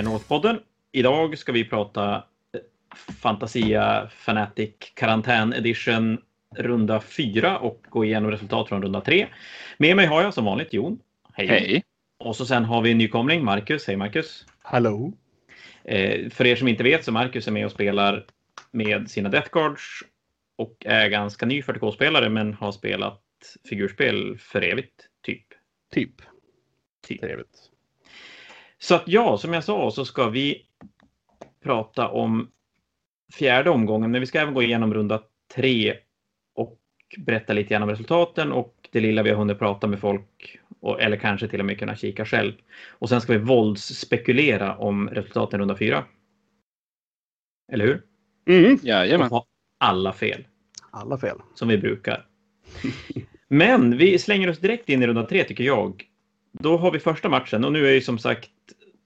North-podden. Idag ska vi prata eh, Fantasia Fanatic Karantän Edition runda 4 och gå igenom resultat från runda 3. Med mig har jag som vanligt Jon. Hej. Hej. Och så sen har vi en nykomling, Marcus. Hej Marcus. Hallå. Eh, för er som inte vet så Marcus är med och spelar med sina Death Guards och är ganska ny 40K-spelare men har spelat figurspel för evigt, typ. Typ. typ. Trevligt. Så att ja, som jag sa så ska vi prata om fjärde omgången, men vi ska även gå igenom runda tre och berätta lite grann om resultaten och det lilla vi har hunnit prata med folk och, eller kanske till och med kunna kika själv. Och sen ska vi våldsspekulera om resultaten runda fyra. Eller hur? Mm, jajamän. Och ha alla fel. Alla fel. Som vi brukar. Men vi slänger oss direkt in i runda tre tycker jag. Då har vi första matchen och nu är ju som sagt,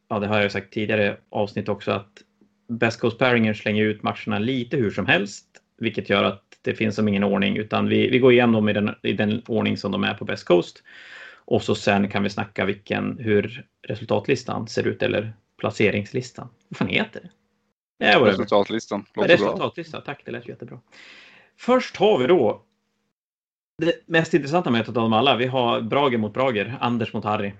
ja det har jag sagt tidigare avsnitt också, att Best Coast Paringer slänger ut matcherna lite hur som helst, vilket gör att det finns som ingen ordning, utan vi, vi går igenom dem i den, i den ordning som de är på Best Coast. Och så sen kan vi snacka vilken, hur resultatlistan ser ut eller placeringslistan. Vad fan heter det? Ja, resultatlistan. Låter resultatlistan, tack det lät jättebra. Först har vi då det mest intressanta mötet av dem alla. Vi har Brager mot Brager, Anders mot Harry.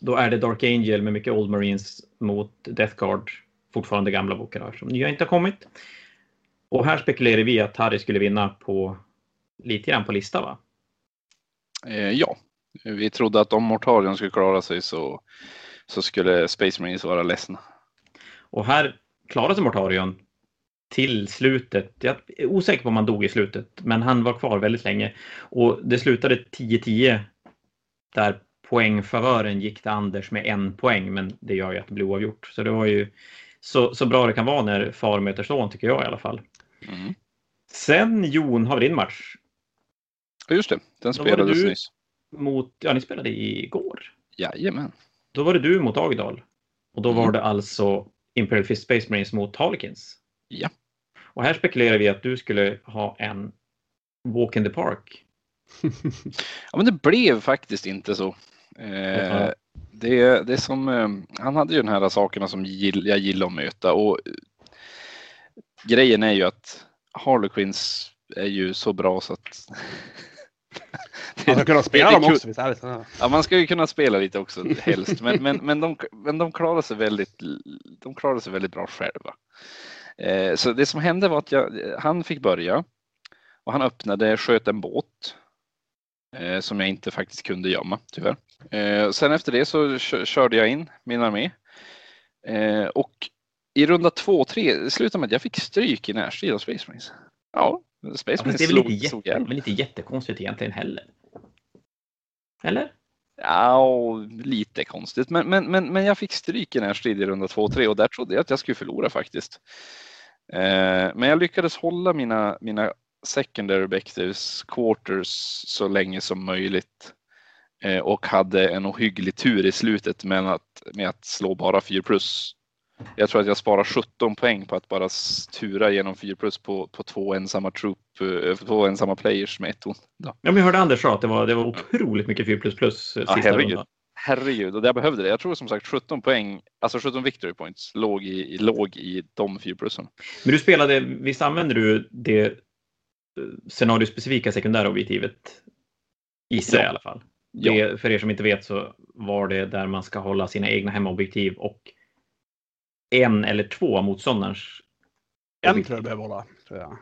Då är det Dark Angel med mycket Old Marines mot Death Guard, fortfarande gamla bokar som nya inte har kommit. Och här spekulerar vi att Harry skulle vinna på lite grann på lista va? Eh, ja, vi trodde att om Mortarion skulle klara sig så, så skulle Space Marines vara ledsna. Och här klarade sig Mortarion till slutet. Jag är osäker på om han dog i slutet, men han var kvar väldigt länge. Och det slutade 10-10 där poängfavören gick till Anders med en poäng, men det gör ju att det blir oavgjort. Så det var ju så, så bra det kan vara när far möter son, tycker jag i alla fall. Mm. Sen Jon har vi din match. Just det, den spelades du nyss. Mot, ja, ni spelade igår. Jajamän. Då var det du mot Agdal. Och då mm. var det alltså Imperial Fist Space Marines mot Harlequins. Ja. Och här spekulerar vi att du skulle ha en Walk in the Park. ja, men det blev faktiskt inte så. Eh, det, det som, eh, han hade ju den här sakerna som gill, jag gillar att möta och eh, grejen är ju att Harlequins är ju så bra så att man ska kunna spela dem också. Ja, man ska ju kunna spela lite också helst, men, men, men, de, men de klarar sig väldigt. De klarar sig väldigt bra själva. Eh, så det som hände var att jag, han fick börja och han öppnade, sköt en båt eh, som jag inte faktiskt kunde gömma tyvärr. Eh, sen efter det så körde jag in min armé och i runda två och tre slutade med att jag fick stryk i närstrid av Space Marines. Ja, Space Marines ja, det är väl inte, jätte, väl inte jättekonstigt egentligen heller? Eller? Ja, lite konstigt, men, men, men, men jag fick stryk i den här striden i runda två och tre och där trodde jag att jag skulle förlora faktiskt. Eh, men jag lyckades hålla mina, mina secondary objectives, quarters, så länge som möjligt eh, och hade en ohygglig tur i slutet med att, med att slå bara 4 plus jag tror att jag sparar 17 poäng på att bara tura genom 4 plus på, på två ensamma troop, eh, två ensamma players med ett Ja, men jag hörde Anders sa att det var, det var otroligt mycket 4 plus plus. Ja, herregud. Herregud, och jag behövde det. Jag tror som sagt 17 poäng, alltså 17 victory points låg i, låg i de 4 plussen. Men du spelade, visst använder du det eh, scenariospecifika sekundära objektivet i sig ja. i alla fall? Det, ja. För er som inte vet så var det där man ska hålla sina egna hemobjektiv och en eller två motståndarens. En tror jag det behöver vara.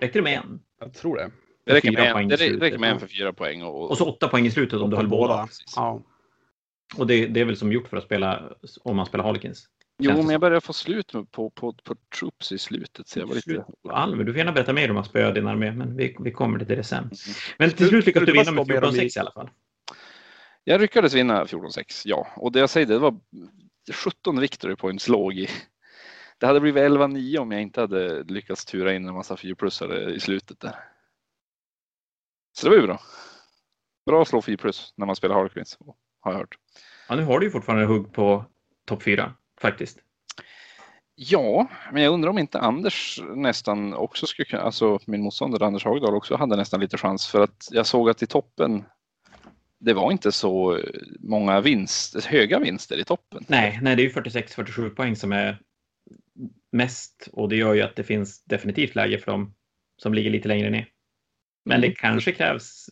Räcker det med en? Jag tror det. Det räcker, med en, det räcker med en för fyra poäng. Och, och så åtta poäng i slutet om du höll båda. Ja. Och det, det, är väl som gjort för att spela om man spelar Harlequins? Jo, men jag börjar få slut på, på, på troops i slutet. Så jag var lite... Almer, du får gärna berätta mer om att spöa din armé, men vi, vi kommer till det sen. Mm. Men till slut lyckades du vinna med 14-6 i alla fall. Jag lyckades vinna 14-6, ja. Och det jag säger, det var 17 victory points låg i, det hade blivit 11-9 om jag inte hade lyckats tura in en massa 4-plussare i slutet där. Så det var ju bra. Bra att slå 4 plus när man spelar Harlequins, har jag hört. Ja, nu har du ju fortfarande hugg på topp 4 faktiskt. Ja, men jag undrar om inte Anders nästan också skulle kunna, alltså min motståndare Anders Hagdahl också hade nästan lite chans för att jag såg att i toppen det var inte så många vinst, höga vinster i toppen. Nej, nej det är ju 46-47 poäng som är mest och det gör ju att det finns definitivt läge för dem som ligger lite längre ner. Men det kanske krävs,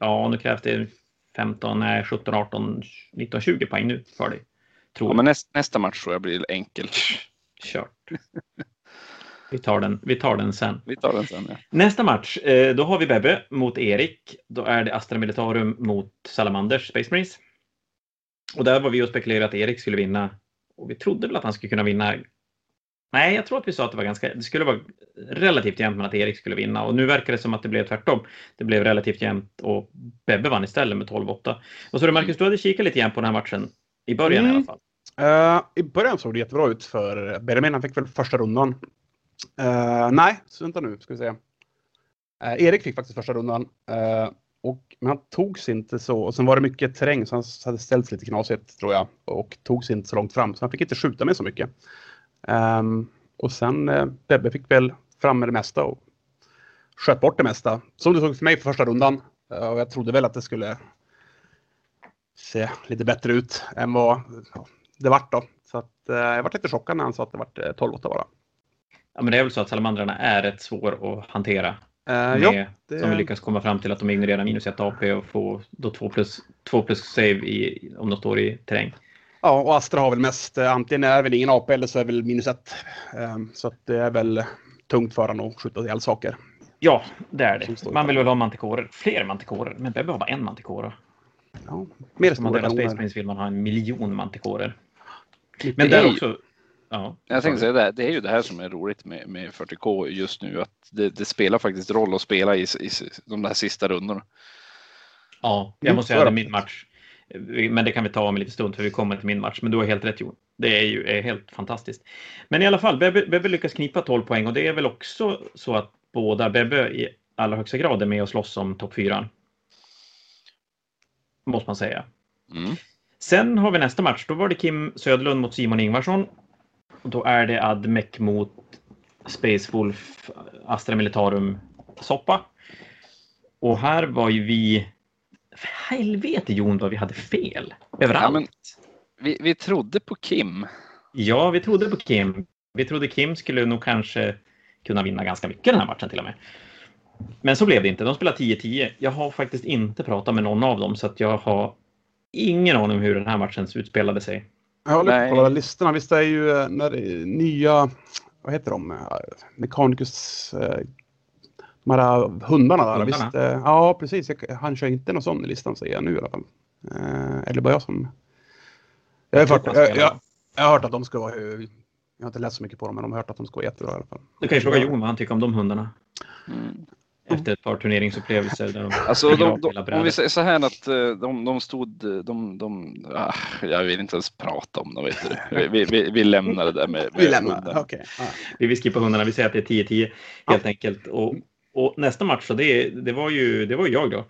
ja nu krävs det 15, nej, 17, 18, 19, 20 poäng nu för dig. Tror Ja, men näst, nästa match tror jag blir enkel. Kört. Vi tar den, vi tar den sen. Vi tar den sen. Ja. Nästa match, eh, då har vi Bebbe mot Erik. Då är det Astra Militarum mot Salamanders Space Marines. Och där var vi och spekulerade att Erik skulle vinna. Och vi trodde väl att han skulle kunna vinna. Nej, jag tror att vi sa att det var ganska, det skulle vara relativt jämnt men att Erik skulle vinna. Och nu verkar det som att det blev tvärtom. Det blev relativt jämnt och Bebbe vann istället med 12-8. Och så du Marcus, du hade kikat lite grann på den här matchen i början Mm. i alla fall. Eh, I början såg det jättebra ut för Benjamin. Han fick väl första rundan. Eh, nej, så vänta nu ska vi se. Eh, Erik fick faktiskt första rundan. Och, men han togs inte så. Och sen var det mycket terräng så han hade ställts lite knasigt tror jag. Och togs inte så långt fram så han fick inte skjuta med så mycket. Ehm, och sen eh, Bebbe fick väl fram med det mesta och sköt bort det mesta. Som det såg för mig för första rundan. Eh, och jag trodde väl att det skulle se lite bättre ut än vad det vart då. Så att, eh, jag vart lite chockad när han sa att det vart eh, 12-8 bara. Ja, men det är väl så att salamandrarna är rätt svår att hantera. Eh, Med, ja, det- Som vi lyckas komma fram till att de ignorerar minus 1 AP och får då 2 plus, 2 plus save i, om de står i terräng. Ja, och Astra har väl mest, eh, antingen är väl ingen AP eller så är väl minus 1. så att det är väl tungt för honom att skjuta ihjäl saker. Ja, det är det. Man vill väl ha mantikorer, fler mantikorer, men har bara en mantikora. Ja, mer Som man delar Space. Marines vill man ha en miljon mantikorer. Men Det är också... Ja, Jag tänkte säga det, det är ju det här som är roligt med, med 40K just nu, att det, det spelar faktiskt roll att spela i, i de där sista rundorna. Ja, jag Mm, måste säga det. att min match. Men det kan vi ta om en liten stund för vi kommer till min match. Men du har helt rätt Jon. Det är ju är helt fantastiskt. Men i alla fall, Bebbe, Bebbe lyckas knipa 12 poäng och det är väl också så att båda Bebbe i allra högsta grad är med och slåss om topp 4. Måste man säga. Mm. Sen har vi nästa match. Då var det Kim Söderlund mot Simon Ingvarsson. Och då är det Admec mot Space Wolf Astra Militarum Soppa. Och här var ju vi... För helvete Jon vad vi hade fel. Överallt. Ja, men- Vi, vi trodde på Kim. Ja, vi trodde på Kim. Vi trodde Kim skulle nog kanske kunna vinna ganska mycket den här matchen till och med. Men så blev det inte. De spelar 10-10. Jag har faktiskt inte pratat med någon av dem så att jag har ingen aning om hur den här matchen utspelade sig. Jag håller på Nej. att kolla listorna. Visst är ju eh, när det är nya, vad heter de, Mechanicus, de här hundarna där. Hundarna? Visst, eh, ja, precis. Jag, han kör inte någon sån i listan säger jag nu i alla fall. Eh, eller bara jag som... Jag har, hört, jag, jag, jag har hört att de ska vara... Jag har inte läst så mycket på dem, men de har hört att de ska vara jättebra i alla fall. Du kan ju fråga Jon vad han tycker om de hundarna. Mm. Efter ett par turneringsupplevelser. Där de Alltså, de, de, om vi säger så här att eh, de, de stod, de, de, ah, jag vill inte ens prata om dem, vet du. Vi, vi, vi, lämnar det där med, med Vi lämnar. hundarna. Okej. Ja. Vi vill skippa hundarna. Vi säger att det är 10-10 helt enkelt. Och, och nästa match, så det, det, var ju, det var ju jag då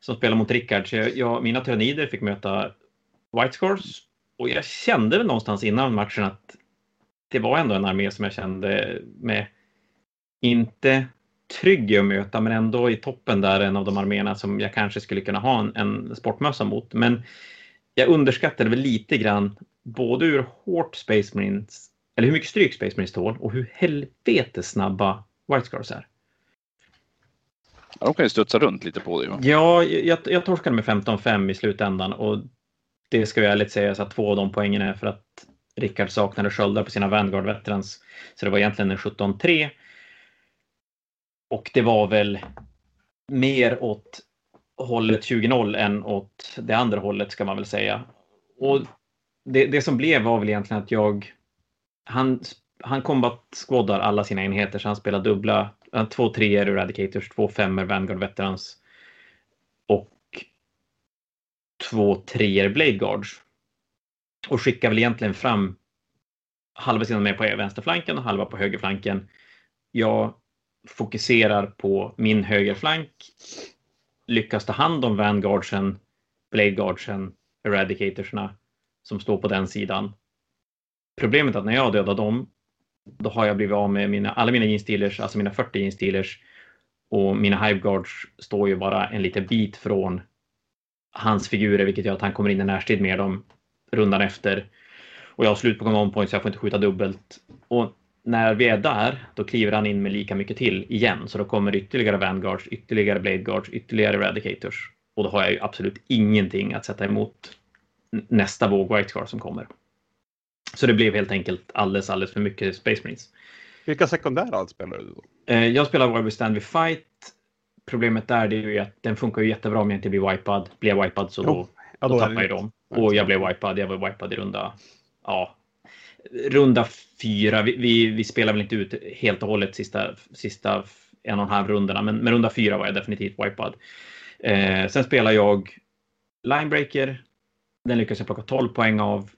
som spelade mot Rickard. Så jag, jag, mina tyrannider fick möta White Scars. Och jag kände väl någonstans innan matchen att det var ändå en armé som jag kände med inte trygg i att möta, men ändå i toppen där en av de arméerna som jag kanske skulle kunna ha en, en sportmössa mot. Men jag underskattade väl lite grann både ur hårt Space Marines, eller hur mycket stryk Space Marines tål och hur helvetes snabba White Scars är. Ja, de kan ju studsa runt lite på det. va? Ja, jag, jag torskade med 15-5 i slutändan och det ska jag ärligt säga så att två av de poängen är för att Rickard saknade sköldar på sina Vanguard Veterans. Så det var egentligen en 17-3. Och det var väl mer åt hållet 20-0 än åt det andra hållet ska man väl säga. Och det, det som blev var väl egentligen att jag han, han kombat-squaddar alla sina enheter så han spelar dubbla, två treor Eradicators, två femmor Vanguard Veterans och två treor Blade Guards. Och skickar väl egentligen fram halva sidan med på vänsterflanken och halva på högerflanken. Jag fokuserar på min högerflank, lyckas ta hand om Vanguardsen, Blade Guardsen, Eradicatorsna som står på den sidan. Problemet är att när jag dödar dem, då har jag blivit av med mina, alla mina jeansdealers, alltså mina 40 jeansdealers. Och mina Hiveguards står ju bara en liten bit från hans figurer, vilket gör att han kommer in i närstrid med dem rundan efter. Och jag har slut på command point så jag får inte skjuta dubbelt. Och när vi är där, då kliver han in med lika mycket till igen. Så då kommer ytterligare Vanguards, ytterligare Blade Guards, ytterligare Radicators. Och då har jag ju absolut ingenting att sätta emot nästa våg White som kommer. Så det blev helt enkelt alldeles, alldeles för mycket Space Marines. Vilka sekundära spelar du då? Eh, jag spelar Where We Stand We Fight. Problemet där är ju att den funkar ju jättebra om jag inte blir wipad. Blir jag wipad så då, ja, då, då tappar jag dem. Och jag blev wipad. Jag var wipad i runda, ja, runda fyra. Vi, vi, vi spelar väl inte ut helt och hållet sista, sista en och en halv rundorna, men med runda fyra var jag definitivt wipad. Eh, sen spelar jag Linebreaker. Den lyckas jag plocka 12 poäng av.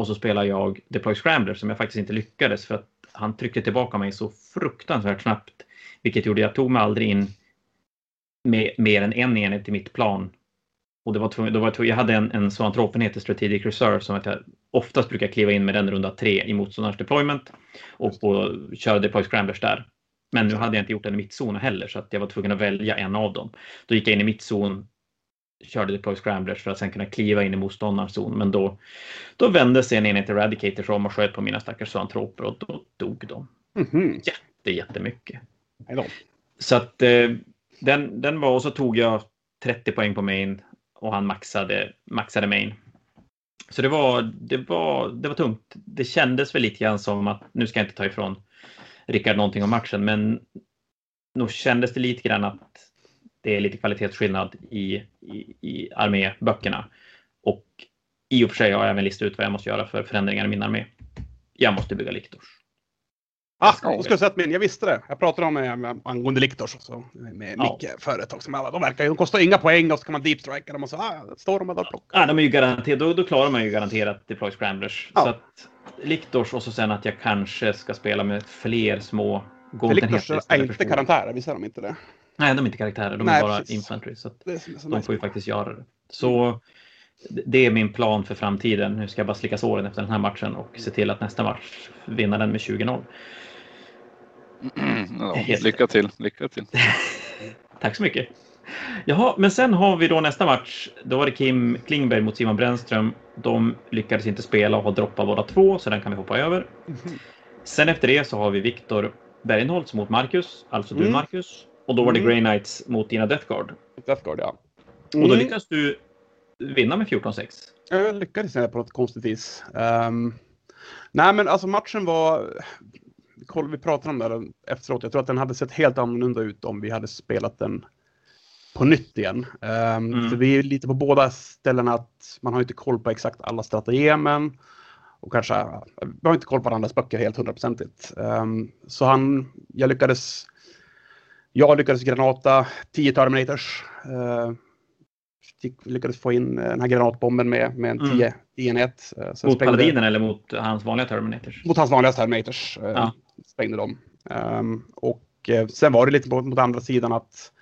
Och så spelar jag Deploy Scrambler som jag faktiskt inte lyckades för att han tryckte tillbaka mig så fruktansvärt snabbt. Vilket gjorde att jag tog mig aldrig in med mer än en enhet i mitt plan. Och det var tvungen, då var jag, jag hade en, en sån i Strategic Reserve som att jag oftast brukar kliva in med den runda tre i motståndarens deployment och, och köra deploy scramblers där. Men nu hade jag inte gjort den i mittzon heller så att jag var tvungen att välja en av dem. Då gick jag in i mittzon, körde deploy scramblers för att sen kunna kliva in i motståndarens zon. Men då, då vände sig en enhet Eradicators om och sköt på mina stackars zoantroper och då dog de. Mm -hmm. Jätte, jättemycket. Så att eh, den, den var och så tog jag 30 poäng på main och han maxade, maxade main. Så det var, det, var, det var tungt. Det kändes väl lite grann som att, nu ska jag inte ta ifrån Rickard någonting om matchen, men nog kändes det lite grann att det är lite kvalitetsskillnad i, i, i arméböckerna. Och i och för sig har jag även listat ut vad jag måste göra för förändringar i min armé. Jag måste bygga Liktors. Ah, då ska du sett min. Jag visste det. Jag pratade om med, angående Liktors och så, med ja. mycket företag som alla. De verkar de kostar inga poäng och så kan man deepstrika dem och så ah, står de och där plockar. Ja, de är ju garanterat, då, då klarar man ju garanterat deploy scramblers. Ja. Så att Liktors och så sen att jag kanske ska spela med fler små goldenheter. Liktors är inte karaktärer, visst är de inte det? Nej, de är inte karaktärer. De Nej, är bara precis. infantry. Så de får ju faktiskt göra det. Så det är min plan för framtiden. Nu ska jag bara slicka såren efter den här matchen och se till att nästa match vinna den med 20-0. Ja, lycka till, lycka till. Tack så mycket. Jaha, men sen har vi då nästa match. Då var det Kim Klingberg mot Simon Brännström. De lyckades inte spela och har droppat båda två, så den kan vi hoppa över. Mm. Sen efter det så har vi Viktor Bergenholtz mot Marcus, alltså du mm. Marcus. Och då var det mm. Grey Knights mot dina Death Guard. Death Guard, ja. Och då mm. lyckades du vinna med 14-6. Jag lyckades på något konstigt vis. Um, nej, men alltså matchen var koll, vi pratade om det efteråt. Jag tror att den hade sett helt annorlunda ut om vi hade spelat den på nytt igen. Um, mm. För vi är lite på båda ställena att man har inte koll på exakt alla stratagemen. Och kanske, vi har inte koll på varandras böcker helt hundraprocentigt. Um, så han, jag lyckades, jag lyckades granata 10 Terminators. Uh, lyckades få in den här granatbomben med, med en 10 mm. enhet. Uh, mot paladinen eller mot hans vanliga Terminators? Mot hans vanliga Terminators. Uh, ja sprängde dem. Um, och uh, sen var det lite mot, mot andra sidan att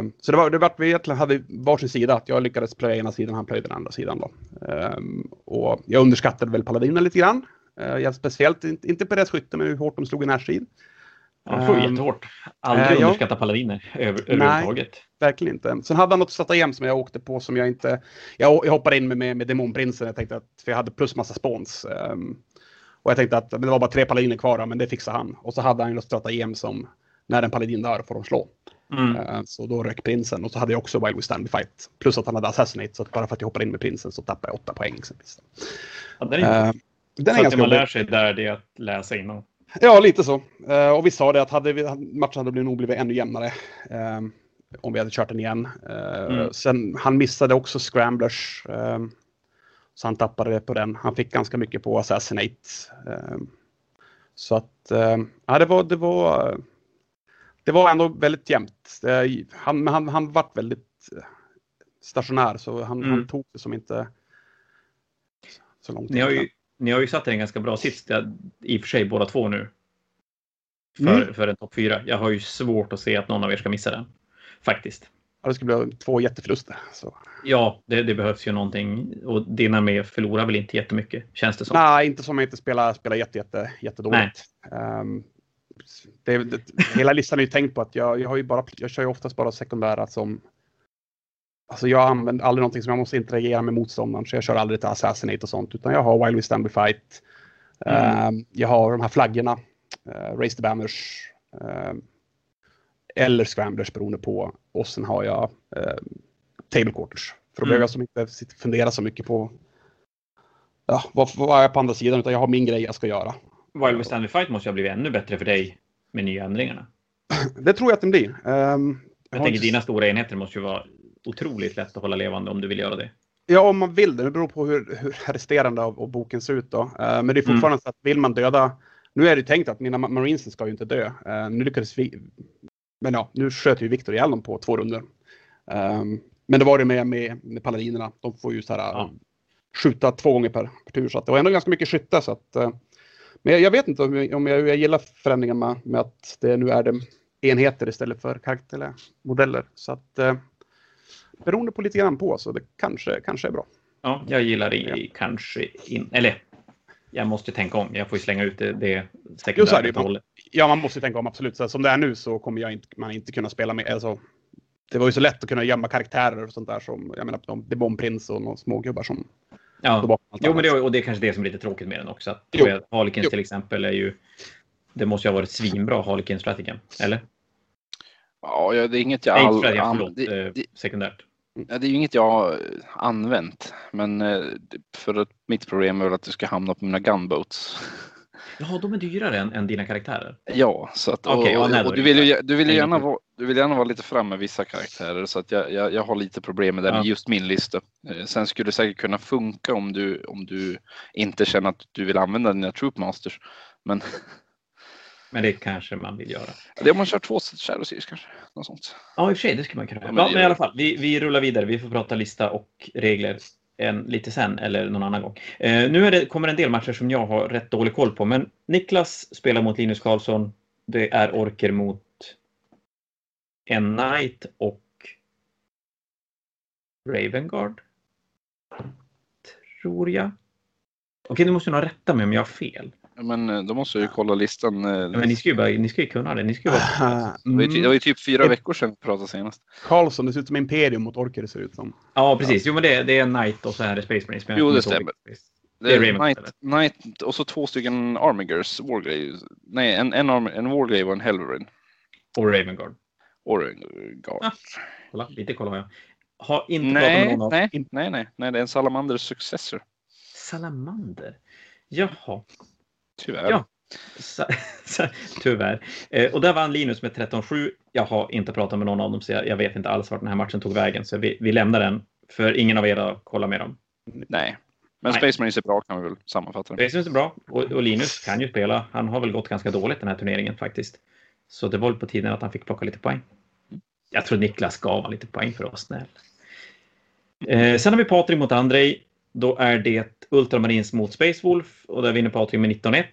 um, så det var, det var vi egentligen hade varsin sida. Att jag lyckades plöja ena sidan, han plöjde den andra sidan. Då. Um, och jag underskattade väl paladinen lite grann. Uh, speciellt, inte, på skytte, men hur hårt de slog i närstrid. Ja, det var jättehårt. Aldrig uh, underskatta ja. paladiner över, överhuvudtaget. verkligen inte. Sen hade han något stratagem som jag åkte på som jag inte... Jag, jag hoppade in med, med, med demonprinsen. Jag tänkte att, för jag hade plus massa spons. Um, och jag tänkte att det var bara tre paladiner kvar, men det fixade han. Och så hade han något stratagem som när en paladin dör får de slå. Mm. Uh, så då rök prinsen och så hade jag också Wild We Stand Fight. Plus att han hade Assassinate, så bara för att jag hoppade in med prinsen så tappade jag åtta poäng. Exempelvis. Ja, den är, uh, den så är att det man lär sig där det är att läsa innan. Ja, lite så. Uh, och vi sa det att hade vi, matchen hade nog blivit ännu jämnare om vi hade kört den igen. Mm. Sen han missade också scramblers. Så han tappade det på den. Han fick ganska mycket på Assassinate. Så att, ja det var, det var, det var ändå väldigt jämnt. Han, han, han var väldigt eh, stationär så han, mm. han tog det som inte så långt. Ni har ju, ni har ju satt en ganska bra sits i och för sig båda två nu. För, mm. för en topp fyra. Jag har ju svårt att se att någon av er ska missa den. Faktiskt. Ja, det skulle bli två jätteförluster. Så. Ja, det, det, behövs ju någonting. Och din armé förlorar väl inte jättemycket, känns det som? Nej, inte som jag inte spelar, spelar jätte, jätte, jättedåligt. Um, det, det, hela listan är ju tänkt på att jag, jag, har ju bara, jag kör ju oftast bara sekundära som Alltså jag använder aldrig någonting som jag måste interagera med motståndaren så jag kör aldrig till Assassinate och sånt utan jag har Wild We Stand Fight. Mm. Uh, jag har de här flaggorna, uh, Raise the Banners uh, eller Scramblers beroende på. Och sen har jag uh, Table Quarters. För då mm. behöver jag som inte fundera så mycket på ja, vad, vad är på andra sidan utan jag har min grej jag ska göra. Wild We Stand Fight måste ha blivit ännu bättre för dig med nya ändringarna. Det tror jag att den blir. Um, jag, jag tänker inte... dina stora enheter måste ju vara otroligt lätt att hålla levande om du vill göra det. Ja, om man vill det. Det beror på hur, hur resterande av, av, boken ser ut då. Uh, men det är fortfarande mm. så att vill man döda... Nu är det tänkt att mina marines ska ju inte dö. Uh, nu lyckades vi... Men ja, nu sköt ju Viktor ihjäl dem på två runder. Um, men det var det med, med, med paladinerna. De får ju så här, ja. skjuta två gånger per, per, tur. Så att det var ändå ganska mycket skytte. Så att, uh, men jag, vet inte om, jag, om jag, jag gillar förändringen med, med att det nu är det enheter istället för karaktärmodeller. Så att beroende på lite grann på, så det kanske, kanske är bra. Ja, jag gillar det ja. kanske in, eller jag måste tänka om. Jag får ju slänga ut det, det sekundära man, Ja, man måste tänka om absolut. Så som det är nu så kommer jag inte, man inte kunna spela med. Alltså, det var ju så lätt att kunna gömma karaktärer och sånt där som, jag menar, de, det är Bombprins och några smågubbar som Ja, jo, men det, och det är kanske det som är lite tråkigt med den också. Att. Harlequins till exempel är ju, det måste ju ha varit svinbra Harlequins-strategin, eller? Ja, det är inget jag... All, Nej, förlåt, det, eh, det, sekundärt. Ja, det är ju inget jag har använt, men eh, för att mitt problem är väl att du ska hamna på mina gunboats. Ja, de är dyrare än, än dina karaktärer. Ja, så att, okay, och, ja, och du vill ju, du vill gärna vara, du vill gärna vara lite fram med vissa karaktärer så att jag, jag, jag har lite problem med det ja. med just min lista. Eh, sen skulle det säkert kunna funka om du, om du inte känner att du vill använda dina troopmasters. Men Men det kanske man vill göra. Det är om man kör två Shadow Series kanske. Något sånt. Ja, i och för sig, det skulle man kunna göra. Ja, men, i alla fall, vi, vi rullar vidare. Vi får prata lista och regler en, lite sen eller någon annan gång. Eh, nu är det, kommer en del matcher som jag har rätt dålig koll på, men Niklas spelar mot Linus Karlsson. Det är Orker mot en Knight och Ravengard. Tror jag. Okej, nu måste nog rätta mig om jag har fel. Men eh, då måste jag ju kolla listan. Eh, men ni ska ju, bara, ni ska ju kunna det. Ni ska ju bara... Det var ju typ fyra veckor sedan vi pratade senast. Karlsson, det ser ut som Imperium mot Orker det ser ut som. Ja, precis. Jo, men det, det är Knight och så är det Space Marines. Jo, det stämmer. Det är, det är Knight, Knight, och så två stycken Armigers, Wargrave. Nej, en, en, Arm, en Wargrave och en Helverin. Och Ravengard. Och Ravengard. Ah, kolla, lite koll har jag. Har inte nej, pratat med någon av... Nej, nej, nej, nej, det är en Salamander Successor. Salamander? Jaha. Tyvärr. Ja. Tyvärr. Eh, och där vann Linus med 13-7. Jag har inte pratat med någon av dem så jag, jag, vet inte alls vart den här matchen tog vägen. Så vi, vi lämnar den. För ingen av er har kollat med dem. Nej, men Nej. Space Marines är bra kan vi väl sammanfatta det. Space Marines är bra och, och, Linus kan ju spela. Han har väl gått ganska dåligt den här turneringen faktiskt. Så det var på tiden att han fick plocka lite poäng. Jag tror Niklas gav lite poäng för oss, snäll. Eh, sen har vi Patrik mot Andrei. Då är det Ultramarins mot Space Wolf och där vinner Patrik med 19-1.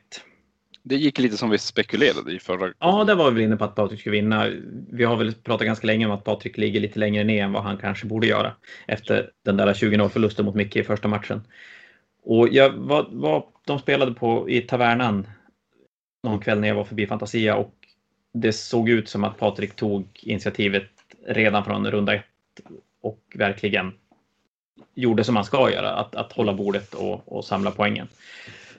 Det gick lite som vi spekulerade i förra Ja, där var vi inne på att Patrik skulle vinna. Vi har väl pratat ganska länge om att Patrik ligger lite längre ner än vad han kanske borde göra efter den där 20-0 förlusten mot Micke i första matchen. Och jag, vad, vad de spelade på i Tavernan någon kväll när jag var förbi Fantasia och det såg ut som att Patrik tog initiativet redan från runda ett och verkligen gjorde som man ska göra, att, att hålla bordet och, och samla poängen.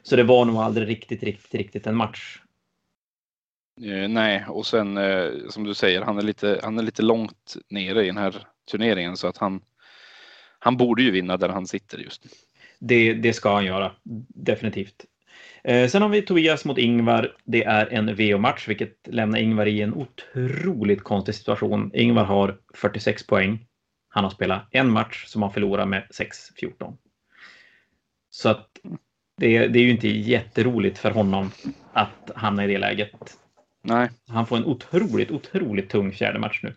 Så det var nog aldrig riktigt, riktigt, riktigt en match. Eh, nej, och sen eh, som du säger, han är, lite, han är lite långt nere i den här turneringen så att han, han borde ju vinna där han sitter just nu. Det, det ska han göra, definitivt. Eh, sen har vi Tobias mot Ingvar. Det är en VO-match, vilket lämnar Ingvar i en otroligt konstig situation. Ingvar har 46 poäng. Han har spelat en match som han förlorar med 6-14. Så att det, det, är ju inte jätteroligt för honom att hamna i det läget. Nej. Han får en otroligt, otroligt tung fjärde match nu.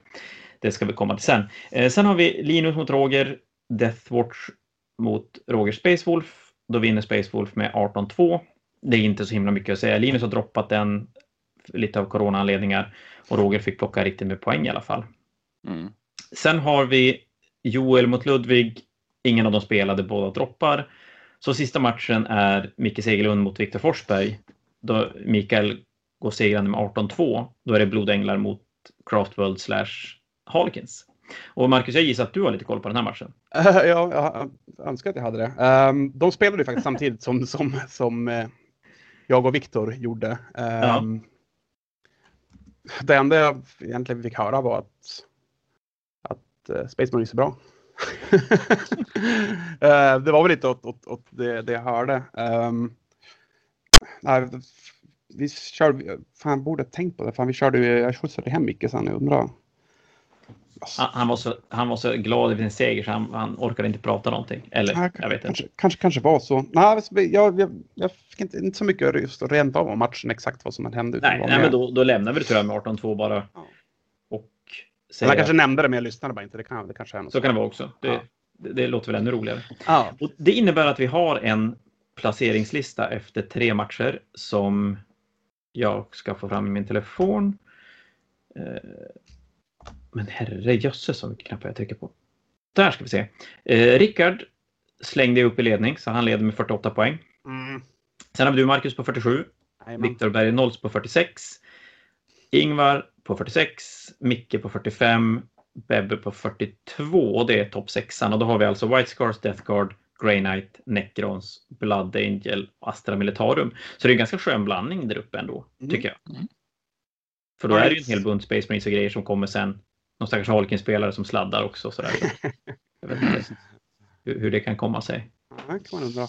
Det ska vi komma till sen. Eh, sen har vi Linus mot Roger, Deathwatch mot Roger Spacewolf. Då vinner Spacewolf med 18-2. Det är inte så himla mycket att säga. Linus har droppat den lite av coronaanledningar och Roger fick plocka riktigt med poäng i alla fall. Mm. Sen har vi Joel mot Ludvig. Ingen av dem spelade, båda droppar. Så sista matchen är Micke Segerlund mot Viktor Forsberg. Då Mikael går segrande med 18-2. Då är det Blodänglar mot Craftworld slash Harlequins. Och Marcus, jag gissar att du har lite koll på den här matchen. ja, jag önskar att jag hade det. Um, de spelade ju faktiskt samtidigt som, som, som uh, jag och Viktor gjorde. Um, ja. Ehm, det enda jag egentligen fick höra var att, att uh, Space Marine är så bra. uh, det var väl lite åt, åt, åt det, det, jag hörde. Um, nej, vi körde, fan borde tänkt på det, fan vi körde, jag skjutsade hem Micke sen, jag undrar. Han var, så, han var så glad i sin seger så han, han orkade inte prata någonting. Eller Nej, jag vet kanske, inte. Kanske, kanske var så. Nej, jag, jag, jag fick inte, inte så mycket just rent av om matchen exakt vad som hände. Nej, nej men då, då lämnar vi det tror jag med 18-2 bara. Ja. Säger... Han kanske nämnde det men jag lyssnade bara inte. Det, kan, det kanske är så kan det vara också. Det, ja. det, det, låter väl ännu roligare. Ja. Och det innebär att vi har en placeringslista efter tre matcher som jag ska få fram i min telefon. Eh, men herre jösses så mycket knappar jag trycker på. Där ska vi se. Eh, Rickard slängde upp i ledning så han leder med 48 poäng. Mm. Sen har vi du Marcus på 47. Viktor Berg Nolls på 46. Ingvar på 46. Micke på 45. Bebbe på 42 och det är topp 6 Och då har vi alltså White Scars, Death Guard, Grey Knight, Necrons, Blood Angel och Astra Militarum. Så det är en ganska skön blandning där uppe ändå, mm. tycker jag. Mm. För då är det ju en hel bunt Space Marines och grejer som kommer sen. Någon stackars Holkin-spelare som sladdar också. Sådär. jag vet inte hur, hur det kan komma sig. Ja, kan man undra.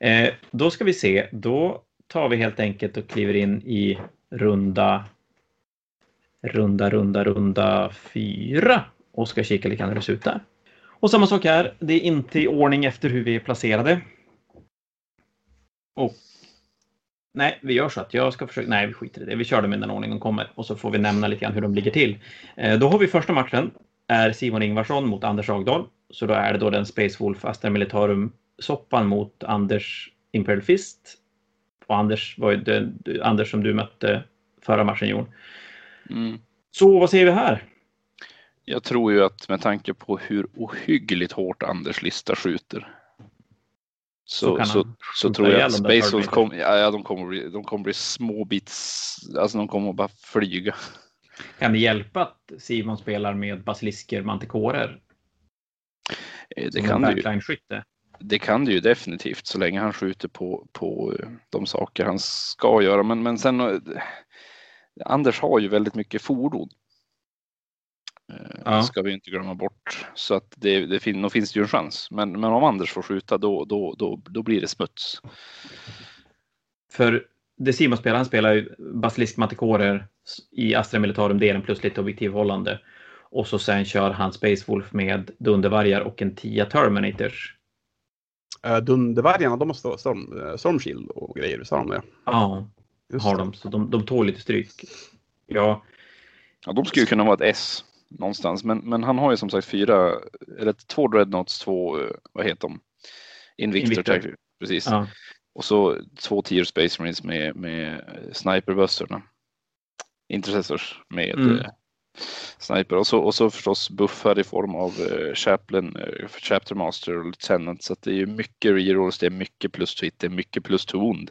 Eh, då ska vi se. Då tar vi helt enkelt och kliver in i runda runda, runda, runda fyra och ska kika lite grann hur det ser ut där. Och samma sak här. Det är inte i ordning efter hur vi är placerade. Och Nej, vi gör så att jag ska försöka. Nej, vi skiter i det. Vi kör dem i den ordning de kommer och så får vi nämna lite grann hur de ligger till. Eh, då har vi första matchen är Simon Ingvarsson mot Anders Agdahl. Så då är det då den Space Wolf Astra Militarum soppan mot Anders Imperial Fist. Och Anders var ju det, Anders som du mötte förra matchen Jon. Mm. Så vad säger vi här? Jag tror ju att med tanke på hur ohyggligt hårt Anders lista skjuter så, så, så, så tror jag att Space Wolf kom, ja, de kommer, bli, de kommer bli små bits, alltså de kommer bara flyga. Kan det hjälpa att Simon spelar med basilisker, mantikorer? Eh, det kan, det, ju, det kan det ju definitivt så länge han skjuter på, på eh, de saker han ska göra. Men, men sen eh, Anders har ju väldigt mycket fordon Eh, ja. ska vi inte glömma bort. Så att det, det fin, finns det ju en chans. Men, men om Anders får skjuta då, då, då, då blir det smuts. För det Simon spelar, han spelar ju Basilisk Matikorer i Astra Militarum-delen plus lite objektivhållande. Och så sen kör han Space Wolf med Dundervargar och en 10 Terminators. Uh, Dundervargarna, de har storm, uh, Stormshield och grejer, sa de det? Ja, Just har det. de. Så de, de tål lite stryk. Ja. ja, de skulle ju kunna vara ett S någonstans. Men, men han har ju som sagt fyra, eller två Dreadnoughts, två, eh, vad heter de? Invictor, Invictor. precis. Ja. Och så två tier Space Marines med, med sniperbössorna. Intercessors med mm. Sniper och så, och så förstås buffar i form av eh, Chaplain, eh, Chapter Master och Lieutenant. Så det är ju mycket rerolls, det är mycket plus to hit, det är mycket plus to wound.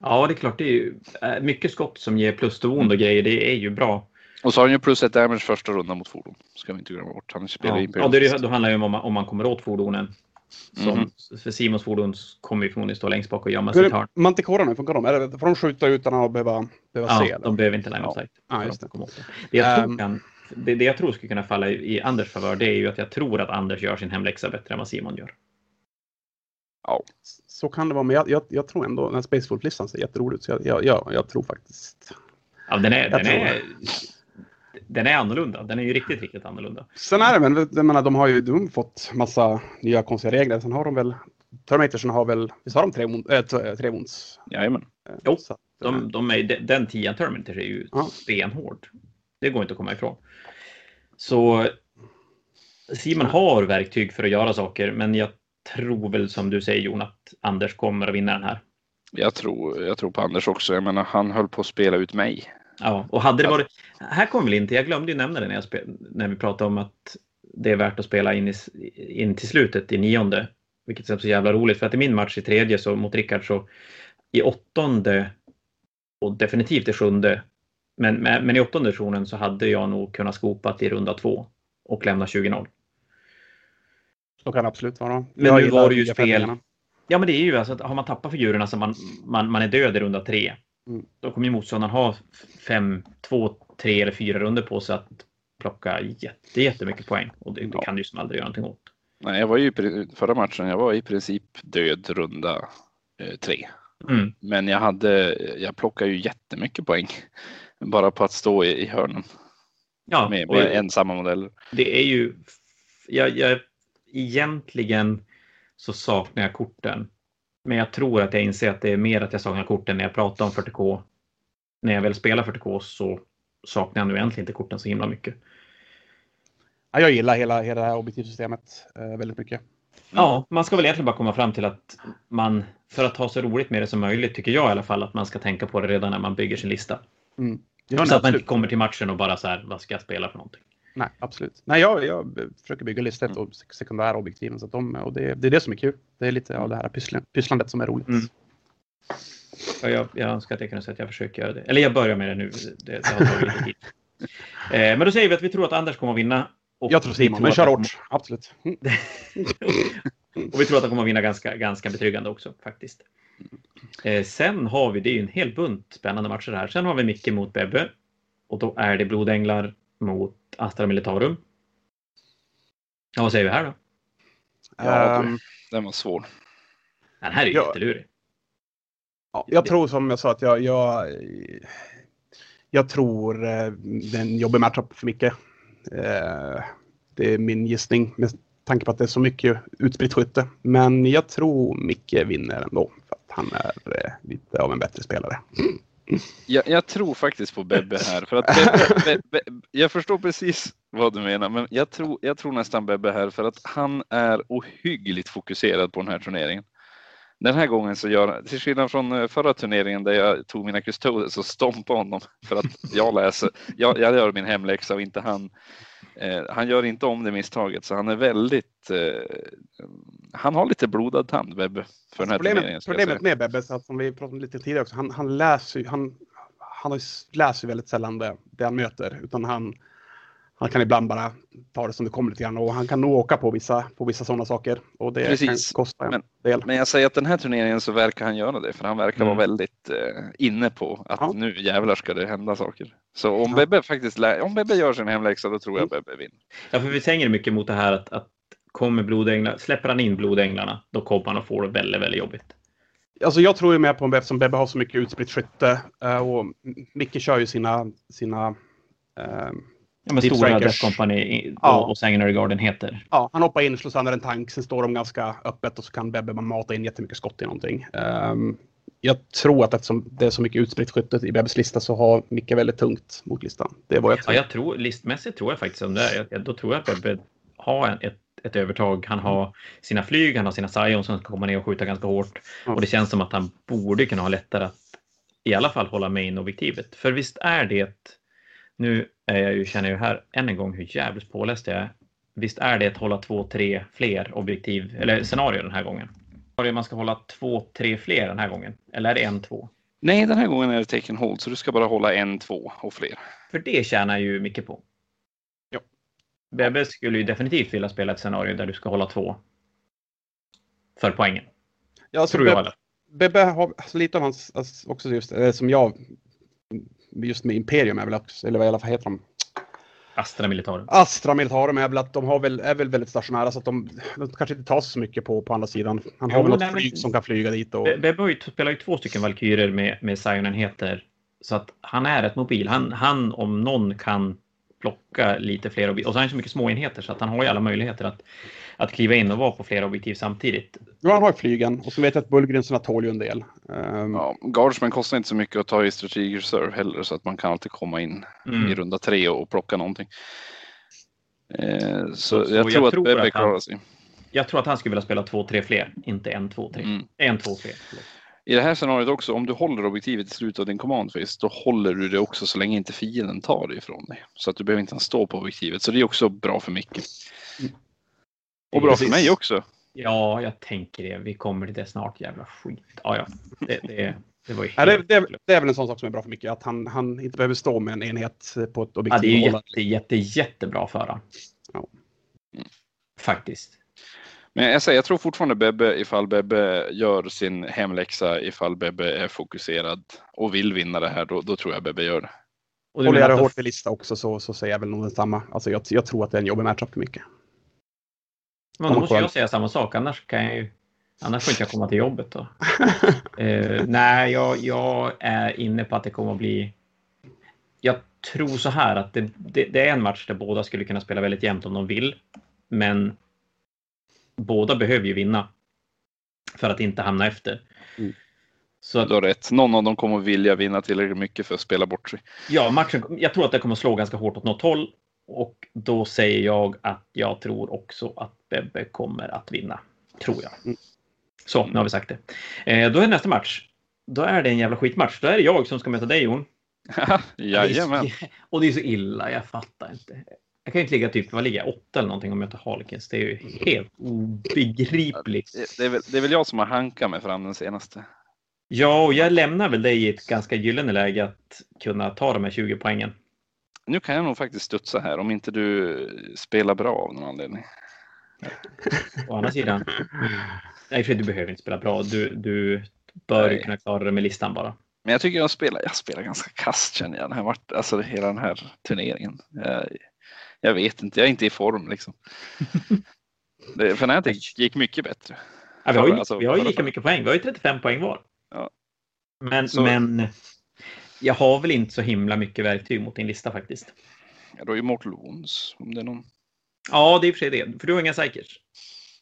Ja, det är klart. Det är ju eh, mycket skott som ger plus to wound och grejer. Det är ju bra. Och så har han ju plus ett damage första rundan mot fordon. Ska vi inte glömma bort. Han spelar ja, ja det, då handlar det ju om, om man kommer åt fordonen. Som, mm. För Simons fordon kommer ju förmodligen stå längst bak och gömma sig i hörn. Manticorerna, hur funkar de? Det, får de skjuta utan att behöva, behöva ja, se? Ja, de behöver inte line of sight. Ja, just det. De det, jag tror kan, det, det, jag tror skulle kunna falla i, i Anders favör, det är ju att jag tror att Anders gör sin hemläxa bättre än vad Simon gör. Ja, så kan det vara. Men jag, jag, jag tror ändå den här Spacewolf-listan ser jätterolig ut. Så jag, jag, jag, tror faktiskt... Ja, den är, den är den är annorlunda. Den är ju riktigt, riktigt annorlunda. Sen är det men jag menar, de har ju de har fått massa nya konstiga regler. Sen har de väl, Terminatorsen har väl, visst har de tre, äh, tre wounds? Jajamän. Eh, jo, så, de, de är, den tian Terminator är ju ja. stenhård. Det går inte att komma ifrån. Så Simon har verktyg för att göra saker, men jag tror väl som du säger Jon att Anders kommer att vinna den här. Jag tror, jag tror på Anders också. Jag menar, han höll på att spela ut mig Ja, och hade det varit... Här kommer vi in till, jag glömde ju nämna det när, jag spel, när vi pratade om att det är värt att spela in, i, in till slutet i nionde. Vilket är så jävla roligt för att i min match i tredje så mot Rickard så i åttonde och definitivt i sjunde Men, men, i åttonde versionen så hade jag nog kunnat skopa i runda två och lämna 20-0. Så kan det absolut vara. Men nu var det ju spel. Ja, men det är ju alltså att har man tappat figurerna så man, man, man är död i runda tre. Mm. Då kommer ju motståndaren ha fem, två, tre eller fyra runder på sig att plocka jätte, jättemycket poäng. Och det, det kan du ju som aldrig göra någonting åt. Nej, jag var ju förra matchen. Jag var i princip död runda eh, tre. Mm. Men jag hade, jag plockade ju jättemycket poäng. Bara på att stå i, i hörnen Ja, med, och med ensamma modeller. det är ju... Jag, jag, egentligen så saknar jag korten. Men jag tror att jag inser att det är mer att jag saknar korten när jag pratar om 40K. När jag väl spelar 40K så saknar jag nu egentligen inte korten så himla mycket. Ja, jag gillar hela, hela det här objektivsystemet eh, väldigt mycket. Ja, man ska väl egentligen bara komma fram till att man, för att ha så roligt med det som möjligt, tycker jag i alla fall, att man ska tänka på det redan när man bygger sin lista. Mm. Så att man inte kommer till matchen och bara så här, vad ska jag spela för någonting? Nej, absolut. Nej, jag, jag försöker bygga listor och sek- sekundära objektiven. Så att de, och det, det är det som är kul. Det är lite av det här pysslan- pysslandet som är roligt. Mm. Jag, jag önskar att jag kunde säga att jag försöker göra det. Eller jag börjar med det nu. Det, det har tagit lite tid. Eh, men då säger vi att vi tror att Anders kommer att vinna. Jag tror Simon, men att kör hårt. Absolut. Mm. kommer- Och vi tror att han kommer att vinna ganska, ganska betryggande också faktiskt. Eh, sen har vi, det är ju en hel bunt spännande matcher här. Sen har vi Micke mot Bebbe. Och då är det Blodänglar mot Astra Militarum. Ja, vad säger vi här då? Ja, Ehm, Den var svår. Den här är ju Ja. jättelurig. Ja, jag tror som jag sa att jag, jag, jag tror eh, det är en jobbig matchup för Micke. Eh, Det är min gissning med tanke på att det är så mycket utspritt skytte. Men jag tror Micke vinner ändå. För att han är eh, lite av en bättre spelare. Jag, jag tror faktiskt på Bebbe här. För att Bebbe, Bebbe, jag förstår precis vad du menar, men jag tror, jag tror nästan Bebbe här för att han är ohyggligt fokuserad på den här turneringen. Den här gången så gör till skillnad från eh, förra turneringen där jag tog mina custodes och stompade honom för att jag läser. Jag, jag gör min hemläxa och inte han. Eh, han gör inte om det misstaget så han är väldigt. Eh, han har lite blodad tand Bebbe för den här turneringen. Problemet, problemet med Bebbe, så att som vi pratade om lite tidigare också, han, han läser ju, han, han läser väldigt sällan det, det han möter. Utan han, han kan ibland bara ta det som det kommer lite grann och han kan nog åka på vissa, på vissa sådana saker. Och det Precis. kan kosta en Men- del. Men jag säger att den här turneringen så verkar han göra det för han verkar Mm. vara väldigt eh, inne på att Ja. nu jävlar ska det hända saker. Så om Ja. Bebbe faktiskt om Bebbe gör sin hemläxa då tror jag Mm. Bebbe vinner. Ja, för vi tänker mycket mot det här att, att kommer blodänglar, släpper han in blodänglarna, då kommer han att få det väldigt, väldigt jobbigt. Alltså jag tror ju mer på en eftersom Bebbe har så mycket utspritt skytte. eh, Och Micke kör ju sina, sina eh, Ja, men Deep stora. Death Company i- Ja. och, och Sanguinary Garden heter. Ja, han hoppar in, slår sönder en tank, sen står de ganska öppet och så kan Bebbe mata in jättemycket skott i någonting. Ehm, jag tror att eftersom det är så mycket utspritt skytte i Bebbes lista så har Micke väldigt tungt mot listan. Det vad jag Ja, tror. jag tror, listmässigt tror jag faktiskt om det är. Jag, då tror jag att Bebbe har en, ett, ett övertag. Han har sina flyg, han har sina Scions som ska komma ner och skjuta ganska hårt. Ja. Och det känns som att han borde kunna ha lättare att i alla fall hålla main-objektivet. För visst är det, nu är jag ju, känner jag ju här än en gång hur jävligt påläst jag är. Visst är det att hålla två, tre fler objektiv, eller scenario den här gången? Scenario man ska hålla två, tre fler den här gången? Eller är det en, två? Nej, den här gången är det taken hold så du ska bara hålla en, två och fler. För det tjänar ju mycket på. Ja. Bebbe skulle ju definitivt vilja spela ett scenario där du ska hålla två. För poängen. Ja, alltså Tror jag. Bebbe? Bebbe har alltså, lite av hans, alltså, också just eh, som jag, just med Imperium är väl också, eller vad i alla fall heter de? Astra Militarum. Astra Militarum är väl att de har väl, är väl väldigt stationära så att de, de kanske inte tar sig så mycket på, på andra sidan. Han har Jo, väl något nej, men- flyg som kan flyga dit och... Be- Bebbe har ju, spelar ju två stycken Valkyrer med, med Sion-enheter. Så att han är rätt mobil. Han, han om någon kan plocka lite fler objektiv. Och så har han så mycket små enheter så att han har ju alla möjligheter att, att kliva in och vara på flera objektiv samtidigt. Ja, han har flygen och så vet jag att Bullgrensen tål ju en del. Ehm, Ja, Guardsman kostar inte så mycket att ta i Strategic Reserve heller så att man kan alltid komma in i Mm. runda tre och plocka någonting. Eh, så, Så- så jag jag tror att tror Bebbe klarar sig. Jag tror att han skulle vilja spela två, tre fler. Inte en, två, tre. Mm. En, två, tre. förlåt. I det här scenariot också, om du håller objektivet i slutet av din command phase, då håller du det också så länge inte fienden tar det ifrån dig. Så att du behöver inte ens stå på objektivet. Så det är också bra för Micke. Och bra för Precis. mig också. Ja, jag tänker det. Vi kommer till det snart. Jävla skit. Ja, ja. Det, det, Det var ju Ja, det, det, det är väl en sån sak som är bra för Micke, att han, han inte behöver stå med en enhet på ett Ja, objektiv. det är ju jätte, jätte, jättebra för honom. Ja. Faktiskt. Men jag säger, jag tror fortfarande Bebbe, ifall Bebbe gör sin hemläxa, ifall Bebbe är fokuserad och vill vinna det här, då, då tror jag Bebbe gör det. Och Håller jag att det hårt vid lista också så, så säger jag väl nog detsamma. Alltså jag, jag tror att det är en jobbig matchup för Micke. Men då man måste jag säga samma sak, annars kan jag ju... Annars får inte jag komma till jobbet då. Eh, nej, jag, jag är inne på att det kommer att bli... Jag tror så här att det, det, det är en match där båda skulle kunna spela väldigt jämnt om de vill. Men båda behöver ju vinna. För att inte hamna efter. Mm. Så att, Du har rätt. Någon av dem kommer vilja vinna tillräckligt mycket för att spela bort sig. ja, matchen, jag tror att det kommer slå ganska hårt åt något håll. Och då säger jag att jag tror också att Bebbe kommer att vinna. Tror jag. Mm. Så, nu har vi sagt det. Eh, då är nästa match. Då är det en jävla skitmatch. Då är det jag som ska möta dig Jon. Jajamän. Det Och det är så illa, jag fattar inte. Jag kan ju inte ligga typ, vad ligger jag, åtta eller någonting och möta Harlequins. Det är ju helt obegripligt. Det- Det är, väl, det är väl jag som har hankat mig fram den senaste. Ja, och jag lämnar väl dig i ett ganska gyllene läge att kunna ta de här 20 poängen. Nu kan jag nog faktiskt studsa här om inte du spelar bra av någon anledning. Å andra sidan, nej för du behöver inte spela bra. Du, du bör Nej. kunna klara det med listan bara. Men jag tycker jag spelar, jag spelar ganska kast känner jag. Den här, alltså hela den här turneringen. Jag, jag vet inte, jag är inte i form liksom. Det, för Fnatic gick mycket bättre. Ja, vi har ju, Alltså, vi har ju lika mycket poäng. Vi har ju 35 poäng var. Ja. Men, Så- men jag har väl inte så himla mycket verktyg mot din lista faktiskt. Ja, då är ju Mortal Wounds om det är någon. Ja, det är i och för sig det. För du har inga psykers.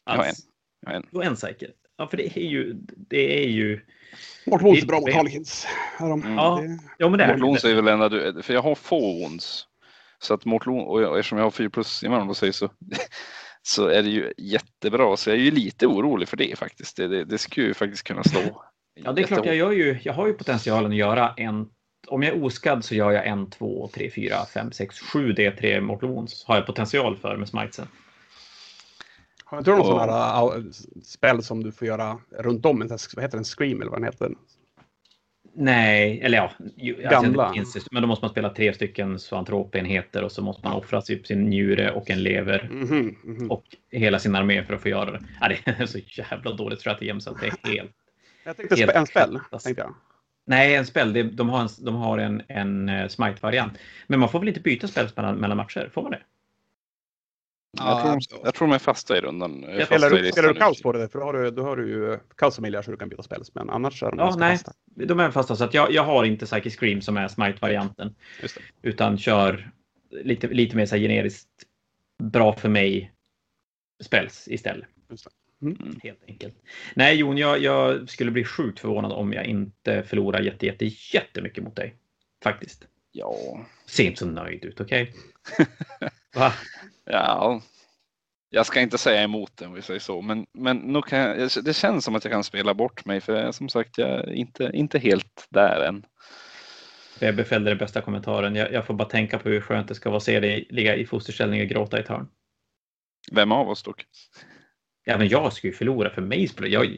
Jag har en. Alls. Jag har en. Du har en psyker. Ja, för det är ju... Det är ju... Mortal Wounds Det är bra mot. Harlequins. Mm. Ja. Det- Ja, men det är Mortal Wounds det. är väl enda du, för jag har få wounds. Så att Mortal Wounds, och eftersom jag har 4 plus i säger så, så är det ju jättebra. Så jag är ju lite orolig för det faktiskt. Det, det, det skulle ju faktiskt kunna slå. Ja, det är klart. Jag, gör ju, jag har ju potentialen att göra en... Om jag är oskadd så gör jag en, två, tre, fyra, fem, sex, sju D3 Mortal Wounds. Har jag potential för med smitesen. Har du någon Och- sån här uh, spel som du får göra runt om? En, vad heter den? Scream eller vad den heter? Nej, eller ja. Ju, Gamla. det finns, men då måste man spela tre stycken svantropenheter och så måste man offra typ sin njure och en lever Mhm, mhm. och hela sin armé för att få göra det. Ja, det är så jävla dåligt strategi så att det är helt... Jag tänkte helt en spel. Tänkte jag. Nej, en spel. De har en, de har en, en eh, smite-variant. Men man får väl inte byta spel mellan, mellan matcher? Får man det? Jag tror, jag tror de är fasta i rundan. Jag Spelar i du, spelar du kaos på det? För då har du, då har du ju kaosfamiljer så du kan byta spel. Men annars är de Ja, nej. fasta. De är fasta så att jag, jag har inte Psychic Scream som är smite-varianten. Utan kör lite, lite mer så här generiskt bra för mig spells istället. Just det. Mm. Helt enkelt. Nej Jon, jag, jag skulle bli sjukt förvånad om jag inte förlorar jätte, jätte, jättemycket mot dig. Faktiskt. Ja, Se inte så nöjd ut, okej? Va? Ja. Jag ska inte säga emot den om vi säger så, men, men nog kan jag, det känns som att jag kan spela bort mig för som sagt jag är inte, inte helt där än. Bebbe fällde den bästa kommentaren. Jag, jag får bara tänka på hur skönt det ska vara att se dig ligga i fosterställning och gråta i ett hörn. Vem av oss dock? Ja, men jag ska ju förlora för mig. Jag,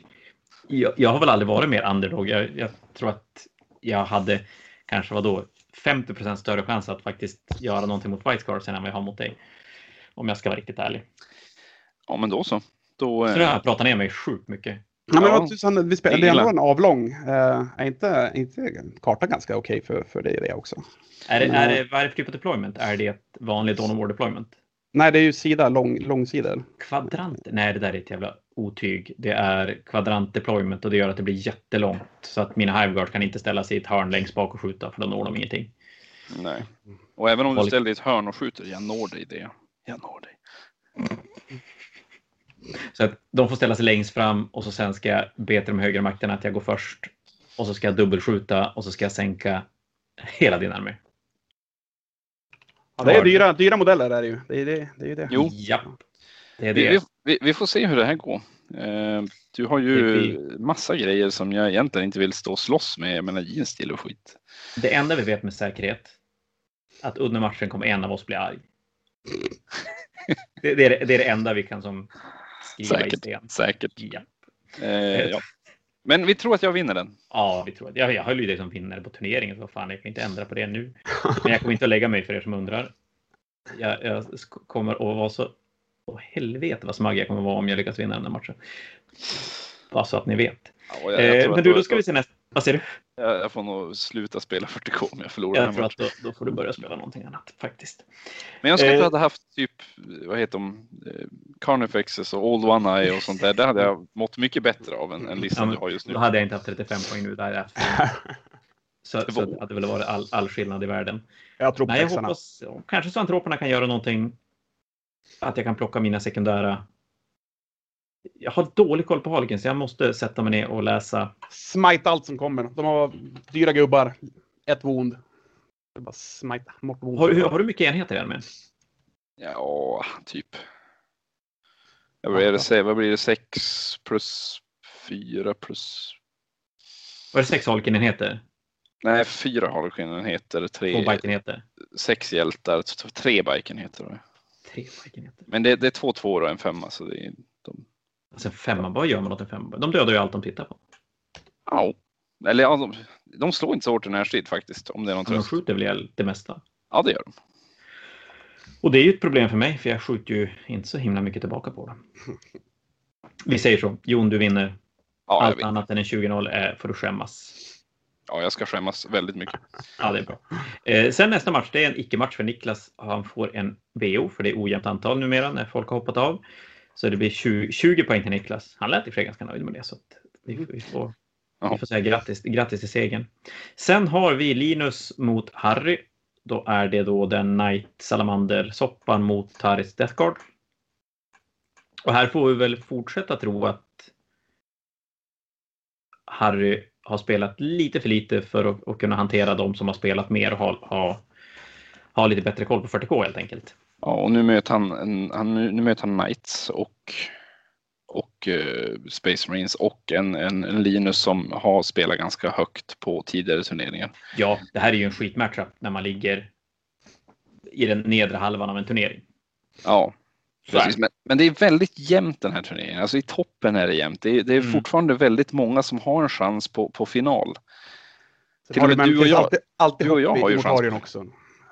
jag, jag har väl aldrig varit mer underdog. Jag, jag tror att jag hade kanske vad då 50% större chans att faktiskt göra någonting mot White Scarves än vad jag har mot dig. Om jag ska vara riktigt ärlig. Ja, men då så. Då, Så eh, det har jag pratat ner mig sjukt mycket. Ja, men Ja. vad tusan, vi spelar, Det det är gillar. ändå en avlång. Eh, är inte, inte kartan ganska okej för, för dig det också? Är det, Ja. är det, vad är det för typ av deployment? Är det ett vanligt Dawn of War deployment? Nej, det är ju sida, lång, långsidor. Kvadrant? Nej, det där är ett jävla otyg. Det är kvadrant deployment och det gör att det blir jättelångt. Så att mina Hiveguard kan inte ställa sig i ett hörn längst bak och skjuta för då når de ingenting. nej. Och även om du ställer dig i ett hörn och skjuter, jag når dig det. Jag når dig. Så att de får ställa sig längst fram och så sen ska jag be till de högre makterna att jag går först. Och så ska jag dubbelskjuta och så ska jag sänka hela din armé. Ja, det är dyra, dyra modeller är det ju. Det är det. det, är ju det. Jo. Japp. Det är Vi, vi, det. vi, vi får se hur det här går. Eh, du har Det ju massa grejer som jag egentligen inte vill stå och slåss med. Jag menar jeansstil och skit. Det enda vi vet med säkerhet. Att under matchen kommer en av oss bli arg. Det, det, är, det, är det enda vi kan som skriva i Säkert. sten. Säkert. Ja. Eh, ja. Men vi tror att jag vinner den. Ja, vi tror att jag, jag höll ju det som vinnare på turneringen. Så fan, jag kan inte ändra på det nu. Men jag kommer inte att lägga mig för er som undrar. Jag, jag kommer att vara så... Åh helvete vad smagg jag kommer att vara om jag lyckas vinna den här matchen. Bara så att ni vet. Ja, jag, jag Eh, men du, då ska vi se nästa. Vad säger du? Jag, får nog sluta spela 40K om jag förlorar Jag tror att då, då får du börja spela någonting annat faktiskt. Men jag att Eh. jag hade haft typ, vad heter de, eh, Carnifexes och Old One Eye och sånt där. Det hade jag mått mycket bättre av än, än listan Ja, du har just nu. Då hade jag inte haft 35 poäng nu. Där. Så, Det så det hade väl varit all, all skillnad i världen. Jag tror på Nej, jag hoppas kanske så antroperna kan göra någonting. Att jag kan plocka mina sekundära. Jag har dålig koll på Harlequins. Jag måste sätta mig ner och läsa. Smite allt som kommer. De har dyra gubbar. Ett wound. Det är bara smite wound. Har, hur- har du mycket enheter i armén? Ja, typ. Blir det, se- vad blir det? 6 plus 4 plus... Var det sex Harlequin-enheter? Nej, fyra Harlequin-enheter, Två tre, Bike-enheter? sex hjältar, t- tre Bike-enheter. Tre Bike-enheter. Men det, det är två tvåor och en femma. Så det är, Alltså en femma, vad gör man åt en femma? De dödar ju allt de tittar på. ja. Eller ja, de, de slår inte så hårt i närstrid faktiskt. Om det är någon Men de tröst. skjuter väl ihjäl det mesta. Ja, det gör de. Och det är ju ett problem för mig, för jag skjuter ju inte så himla mycket tillbaka på dem. Vi säger så. Jon, du vinner. Ja, Allt annat än en 20-0 är, får du skämmas. ja, jag ska skämmas väldigt mycket. Ja, det är bra. Eh, sen nästa match, det är en icke-match för Niklas. Han får en VO, för det är ojämnt antal numera när folk har hoppat av. Så det blir 20, 20 poäng till Niklas. Han lät i för ganska nöjd med det, så att vi, vi, får, vi får säga grattis, grattis till segern. Sen har vi Linus mot Harry. Då är det då den Knight Salamander-soppan mot Taris Death Guard. Och här får vi väl fortsätta tro att Harry har spelat lite för lite för att, att kunna hantera de som har spelat mer och ha, ha, ha lite bättre koll på 40K helt enkelt. Ja, och nu möter han, en, han, nu möter han Knights och, och eh, Space Marines och en, en, en Linus som har spelat ganska högt på tidigare turneringar. Ja, det här är ju en skitmatchup när man ligger i den nedre halvan av en turnering. Ja, precis. Men, men det är väldigt jämnt den här turneringen. Alltså i toppen är det jämnt. Det är, det är Mm. fortfarande väldigt många som har en chans på, på final. Till har och med du och jag- Alltid, alltid du och jag har ju chans också.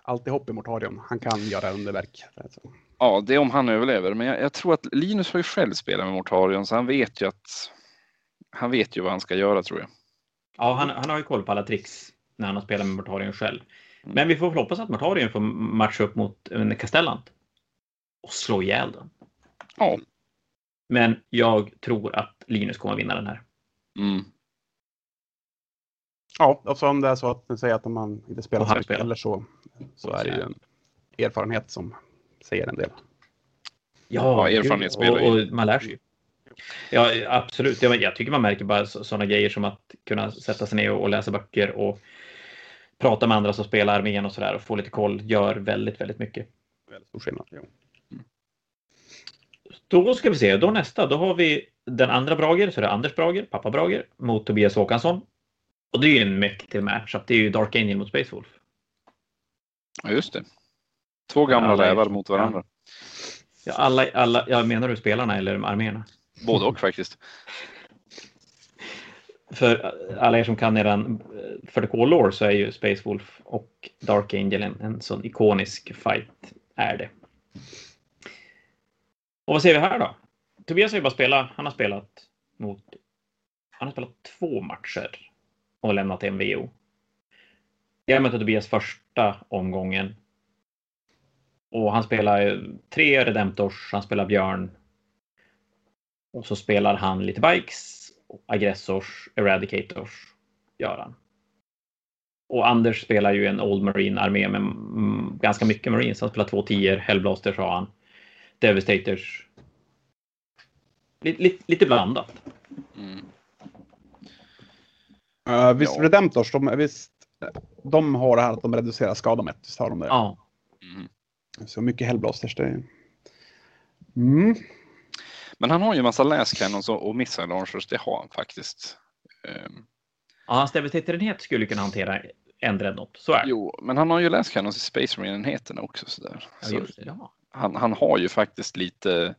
Alltid hopp i Mortarion. Han kan göra underverk. Ja, det är om han överlever. Men jag, jag tror att Linus har ju själv spelat med Mortarion så han vet ju att han vet ju vad han ska göra tror jag. Ja, han, han har ju koll på alla tricks när han har spelat med Mortarion själv. Mm. Men vi får väl hoppas att Mortarion får matcha upp mot en Castellant och slå ihjäl den. Ja. Men jag tror att Linus kommer vinna den här. Mm. Ja, alltså om det är så att ni säger att man inte spelar Och så mycket spelar. eller så, så är det ju en erfarenhet som säger en del. Ja, spelar och, och man lär sig ju. Ja, absolut. Jag, jag tycker man märker bara sådana grejer som att kunna sätta sig ner och, och läsa böcker och prata med andra som spelar armén och sådär och få lite koll gör väldigt, väldigt mycket. Väldigt stor skillnad. Ja. Då ska vi se, då nästa, då har vi den andra Brager, så det är Anders Brager, pappa Brager, mot Tobias Håkansson. Och det är ju en mäktig matchup, det är ju Dark Angel mot Space Wolf. Ja, just det. Två gamla Alla rävar mot varandra. Ja, alla, alla, jag menar du spelarna eller arméerna? Både och faktiskt. För alla er som kan eran 40K-lore så är ju Space Wolf och Dark Angel en, en sån ikonisk fight, är det. Och vad ser vi här då? Tobias har ju bara spelat, han har spelat mot, han har spelat två matcher och lämnat en VO. Jag mötte Tobias första omgången. Och han spelar tre Redemptors, han spelar Björn. Och så spelar han lite Bikes, Aggressors, Eradicators gör han. Och Anders spelar ju en Old Marine-armé med ganska mycket Marines. Han spelar två tior, Hellblasters har han. Devastators. Lite, lite, lite blandat. Mm. Uh, visst, Ja. Redemptors, de, visst, de har det här att de reducerar skada med ett. Visst har de det? Ja, Mm. Så mycket Hellblasters. Det är... mm. Men han har ju en massa läscannons och och missile launchers, det har han faktiskt. Ehm, ja hans Devastator-enhet skulle kunna hantera en dreadnought. Så är det. jo, men han har ju läscannons i Space Marine-enheterna också. Sådär. Ja, Så just det. Ja. han, han har ju faktiskt lite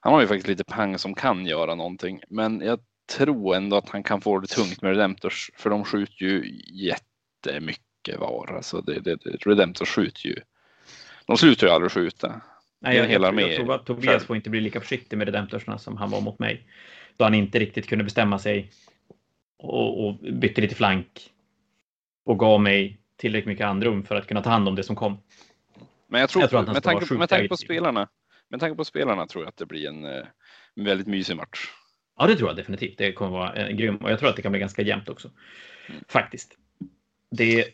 han har ju faktiskt lite pang som kan göra någonting. Men jag tro ändå att han kan få det tungt med Redemptors för de skjuter ju jättemycket var. Alltså det, det, Redemptors skjuter ju. De slutar ju aldrig skjuta. Nej, jag, jag, jag, jag tror att Tobias får inte bli lika försiktig med Redemptorsna som han var mot mig. Då han inte riktigt kunde bestämma sig och, och bytte lite flank och gav mig tillräckligt mycket andrum för att kunna ta hand om det som kom. Men jag tror, jag tror att med, tanke, med tanke på spelarna, med tanke på spelarna tror jag att det blir en, en eh, väldigt mysig match. Ja, det tror jag definitivt. Det kommer vara en grym och jag tror att det kan bli ganska jämnt också. Mm. Faktiskt. Det.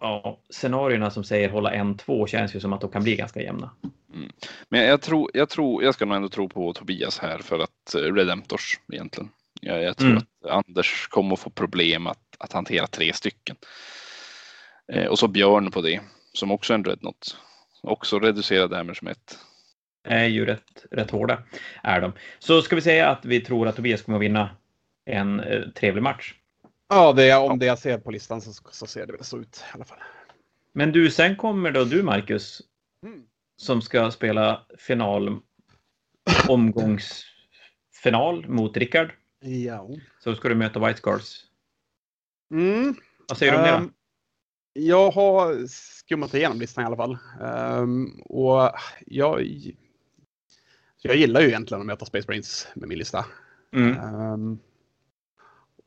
Ja, scenarierna som säger hålla en två känns ju som att de kan bli ganska jämna. Mm. Men jag tror, jag tror, jag ska nog ändå tro på Tobias här för att eh, Redemptors egentligen. Jag, jag tror mm. att Anders kommer att få problem att, att hantera tre stycken. Eh, och så Björn på det som också är en dreadnought. Också reducerad damage med ett. Är ju rätt, rätt hårda är de. Så ska vi säga att vi tror att Tobias kommer att vinna en eh, trevlig match. Ja, det är, om det jag ser på listan så, så ser det väl så ut i alla fall. Men du, sen kommer då du Marcus. Mm. Som ska spela final. Omgångsfinal mot Rickard. Ja. Så ska du möta White Scars. Mm. Vad säger du om det då? Ehm, jag har skummat igenom listan i alla fall. Um, och jag, jag gillar ju egentligen att möta Space Brains med min lista. Mm. Um,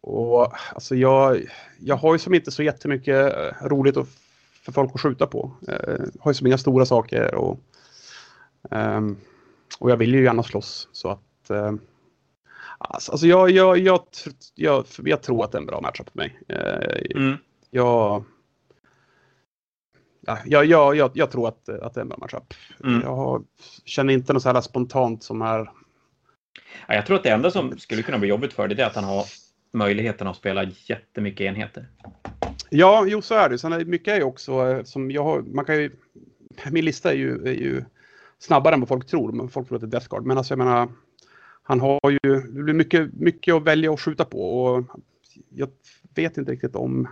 och alltså jag, jag har ju som inte så jättemycket eh, roligt att, för folk att skjuta på. Uh, har ju som inga stora saker och, um, och jag vill ju gärna slåss så att uh, Alltså jag, jag, jag, jag, jag, tror att det är en bra matchup för mig. Uh, mm. Jag, ja, jag, jag, jag, tror att, att det är en bra matchup. Mm. Jag känner inte något så här spontant som är... Ja, jag tror att det enda som skulle kunna bli jobbigt för det är att han har möjligheten att spela jättemycket enheter. Ja, jo så är det. Sen är mycket är ju också eh, som jag har, man kan ju, min lista är ju, är ju snabbare än vad folk tror. Folk tror att det är Death Guard. Men alltså jag menar, han har ju, det blir mycket, mycket att välja och skjuta på och jag vet inte riktigt om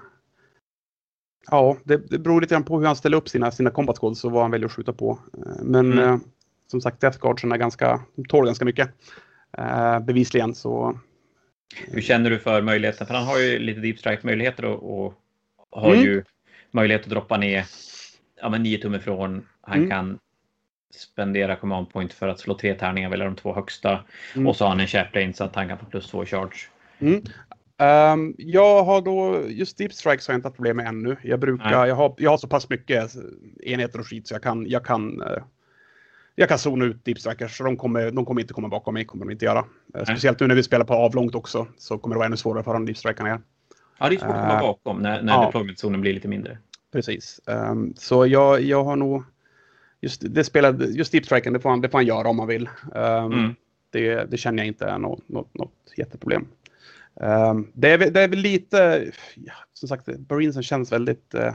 Ja, det, det beror lite grann på hur han ställer upp sina, sina combat calls och vad han väljer att skjuta på. Eh, men mm. eh, som sagt, Death Guardsen är ganska, de tål ganska mycket. Eh, bevisligen så. Hur känner du för möjligheten? För han har ju lite deep strike möjligheter och, och har mm. ju möjlighet att droppa ner ja, men 9 tum ifrån. Han mm. kan spendera command point för att slå tre tärningar, välja de två högsta. Mm. Och så har han en chaplain så att han kan få plus två i charge. Um, jag har då, just deep strikes har jag inte haft problem med ännu. Jag brukar, jag har, jag har så pass mycket enheter och skit så jag kan, jag kan, uh, jag kan zona ut deep strikers. Så de kommer, de kommer inte komma bakom mig, kommer de inte göra. Uh, speciellt nu när vi spelar på avlångt också så kommer det vara ännu svårare för de deep strikarna. Ja, det är svårt att komma uh, bakom när, när ja. deployment-zonen blir lite mindre. Precis. Um, så jag, jag har nog, just, det spelar, just deep striken, det får han, det får han göra om han vill. Um, mm. det, det känner jag inte är något, något, något jätteproblem. Um, det, är, det är väl lite, ja, som sagt, Barinsen känns väldigt, uh,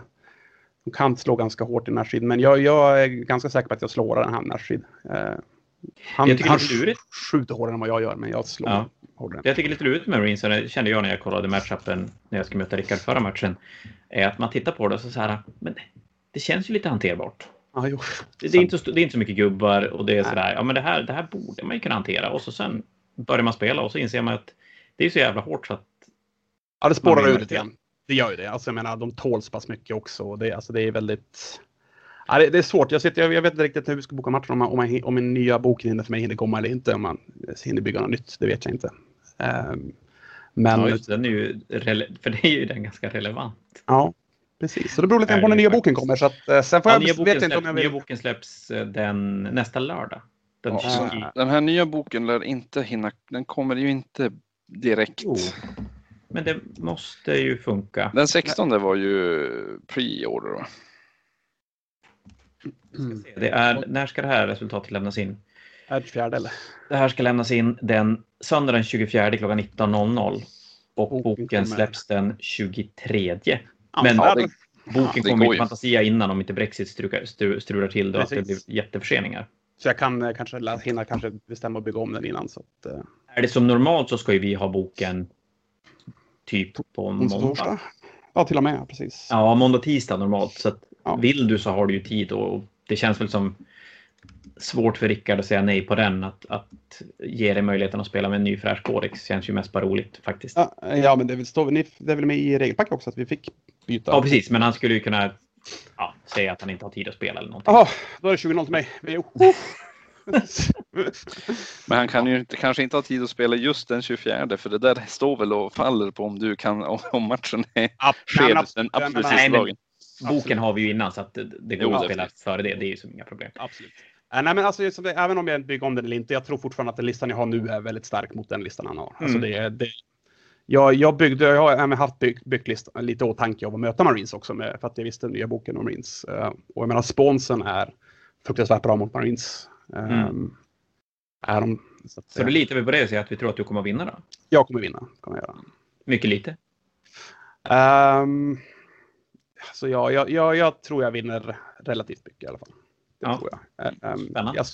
de kan slå ganska hårt i Nashid, men jag, jag är ganska säker på att jag slår den här Nashid. Uh, han, jag han skjuter hårdare än vad jag gör, men jag slår ja. hårdare. Jag tycker lite lurigt med Marines, det kände jag när jag kollade matchupen när jag skulle möta Rickard förra matchen, är att man tittar på det och så, så här, men det känns ju lite hanterbart. Ah. Det, det, är inte så, det är inte så mycket gubbar och det är sådär, ja men det här, det här borde man ju kunna hantera och så sen börjar man spela och så inser man att det är så jävla hårt så att... Ja, det spårar ut grann. Det gör ju det. Alltså, jag menar, de tål så pass mycket också. Det, alltså, det är väldigt... Ja, det, det, är svårt. Jag, sitter, jag, jag vet inte riktigt hur vi ska boka matchen. Om, man, om, man, om min nya bok hinner för mig hinner komma eller inte. Om man hinner bygga något nytt. Det vet jag inte. Um, men... Ja, just, den är ju för det är ju den ganska relevant. Ja, precis. Så det beror lite på när nya boken kommer. Så att, uh, sen får ja, jag, nya, boken vet inte om jag vill... nya boken släpps eh, den, nästa lördag. Den, ja. den här nya boken lär inte hinna. Den kommer ju inte direkt. Jo. Men det måste ju funka. Den 16 var ju pre-order va? Mm. Det är, när ska det här resultatet lämnas in? Är det fjärde eller? Det här ska lämnas in den söndag den 24 klockan 19.00 och boken, boken släpps den 23. Men ja, det, boken ja, kommer ju Fantasia innan om inte Brexit strular, strular till då att det blir jätteförseningar. Så jag kan eh, kanske hinna kanske bestämma och bygga om den innan. Så att, uh... Är det som normalt så ska ju vi ha boken typ på måndag. Ja, till och med. Precis. Ja, måndag, tisdag normalt. Så ja. vill du så har du ju tid och det känns väl som svårt för Rickard att säga nej på den. Att, att ge dig möjligheten att spela med en ny fräsch Codex känns ju mest bara roligt faktiskt. Ja, ja men det är, väl, det är väl med i regelpacket också att vi fick byta? Ja, precis. Men han skulle ju kunna ja, säga att han inte har tid att spela eller någonting. Jaha, då är det 20-0 till mig. Men han kan ju inte, kanske inte ha tid att spela just den 24 för det där står väl och faller på om du kan, om- matchen är Ja, skev men den abs- absolut sista dagen. Boken absolut. har vi ju innan så att det, det går Jo, att spela definitivt. före det. Det är ju som inga problem. Absolut. Äh, nej, men alltså, just som det, även om jag bygger om den eller inte, jag tror fortfarande att den listan jag har nu är väldigt stark mot den listan han har. Alltså, Mm. det, är- det, jag, jag byggde, jag har även haft byggt, byggt listan, lite åtanke av att möta Marines också, med, för att jag visste den nya boken om Marines. Eh, och jag menar, sponsen är fruktansvärt bra mot Marines. Mm. är de, så att, Så då litar vi på det och säger att vi tror att du kommer att vinna då? jag kommer vinna. Kommer jag göra. Mycket lite. Um, så ja, jag, jag, jag tror jag vinner relativt mycket i alla fall. Det Ja. tror jag. Ehm, Spännande. jag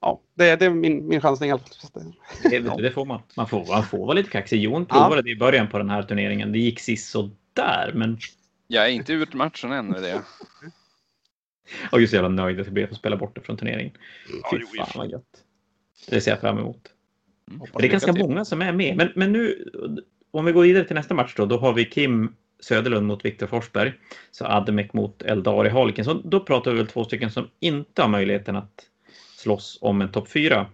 ja, det, det är min, min chansning i alla fall. Det- Det, får man. Man får, man får vara lite kaxig. Jon Ja. provade det i början på den här turneringen. Det gick sist så där, men Jag är inte ut matchen än med det. Jag är ju så jävla nöjd att jag blev att spela bort det från turneringen. Ja, Fy och fan vad gött. Det ser jag fram emot. Mm. Och det är ganska till. många som är med. Men, men nu, om vi går vidare till nästa match då, då har vi Kim Söderlund mot Viktor Forsberg. Så Ademek mot Eldari Harliken. Så då pratar vi väl två stycken som inte har möjligheten att slåss om en topp fyra.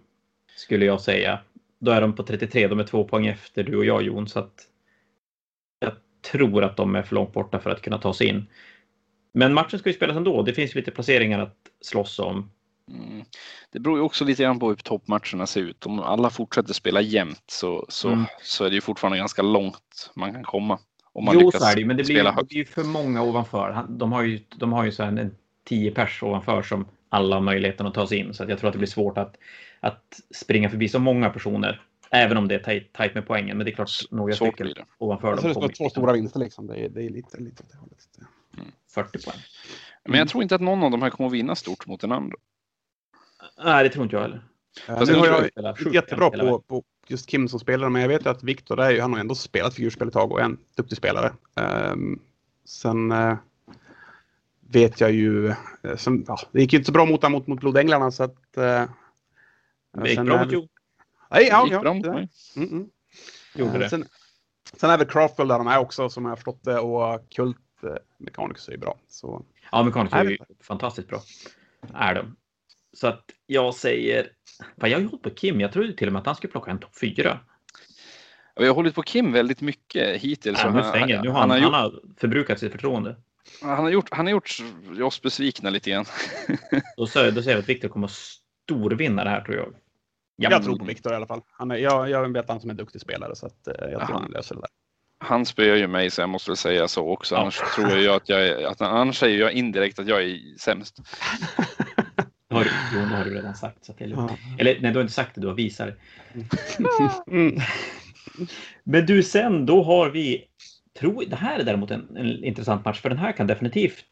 Skulle jag säga. Då är de på 33, de är två poäng efter du och jag Jon. Så att jag tror att de är för långt borta för att kunna ta sig in. Men matchen ska ju spelas ändå. Det finns lite placeringar att slåss om. Mm. Det beror ju också lite grann på hur toppmatcherna ser ut. Om alla fortsätter spela jämnt så, så, Mm. så är det ju fortfarande ganska långt man kan komma. Om man Jo, så är det ju, men det blir, det blir ju för många ovanför. De har ju, de har ju så här en 10 pers ovanför som alla har möjligheten att ta sig in. Så jag tror att det blir svårt att, att springa förbi så många personer. Även om det är tajt, tajt med poängen. Men det är klart några stycken det. ovanför Alltså, det dem ska vara två stora vinster liksom. Det är, det är lite, lite åt det hållet. 40 poäng. Men jag tror inte att någon av de här kommer att vinna stort mot den andra. Nej, det tror inte jag heller. Fast nu jag har tror- jag inte jättebra på, på just Kim som spelare, men jag vet ju att Viktor är ju, han har ändå spelat figurspel ett tag och är en duktig spelare. Ehm, sen eh, vet jag ju, eh, sen, ja, det gick ju inte så bra mot honom mot, mot Blodänglarna så att... eh, Det gick sen bra är- mot. Nej, ja, gick ja, bra mot det-. Mm, mm. Gjorde Eh, det. Sen, sen är väl Craftwell där de är också som jag har förstått det och Kult eh, Mechanics är ju bra. Så Ja, Mekaniker är ju fantastiskt bra. Är de. Så att jag säger... Vad jag har hållit på Kim. Jag trodde till och med att han skulle plocka en topp 4. Och jag har hållit på Kim väldigt mycket hittills. Och nu han, stänger. Nu har han, han, har gjort, han har förbrukat sitt förtroende. han, har gjort, han har gjort oss besvikna lite grann. Då säger, då säger jag att Viktor kommer att storvinna det här tror jag. Jag tror på Viktor i alla fall. Han är, jag, jag vet han som en duktig spelare så att, eh, jag tror Aha. han löser det där. Han spöar ju mig så jag måste väl säga så också. Ja. Annars tror jag att jag är, att, annars säger jag indirekt att jag är sämst. Har, du- jo, det har du redan sagt. Så att det är lugnt. Eller nej, du har inte sagt det, du har visat det. Mm. Men du, sen då har vi... Tror, det här är däremot en, en intressant match, för den här kan definitivt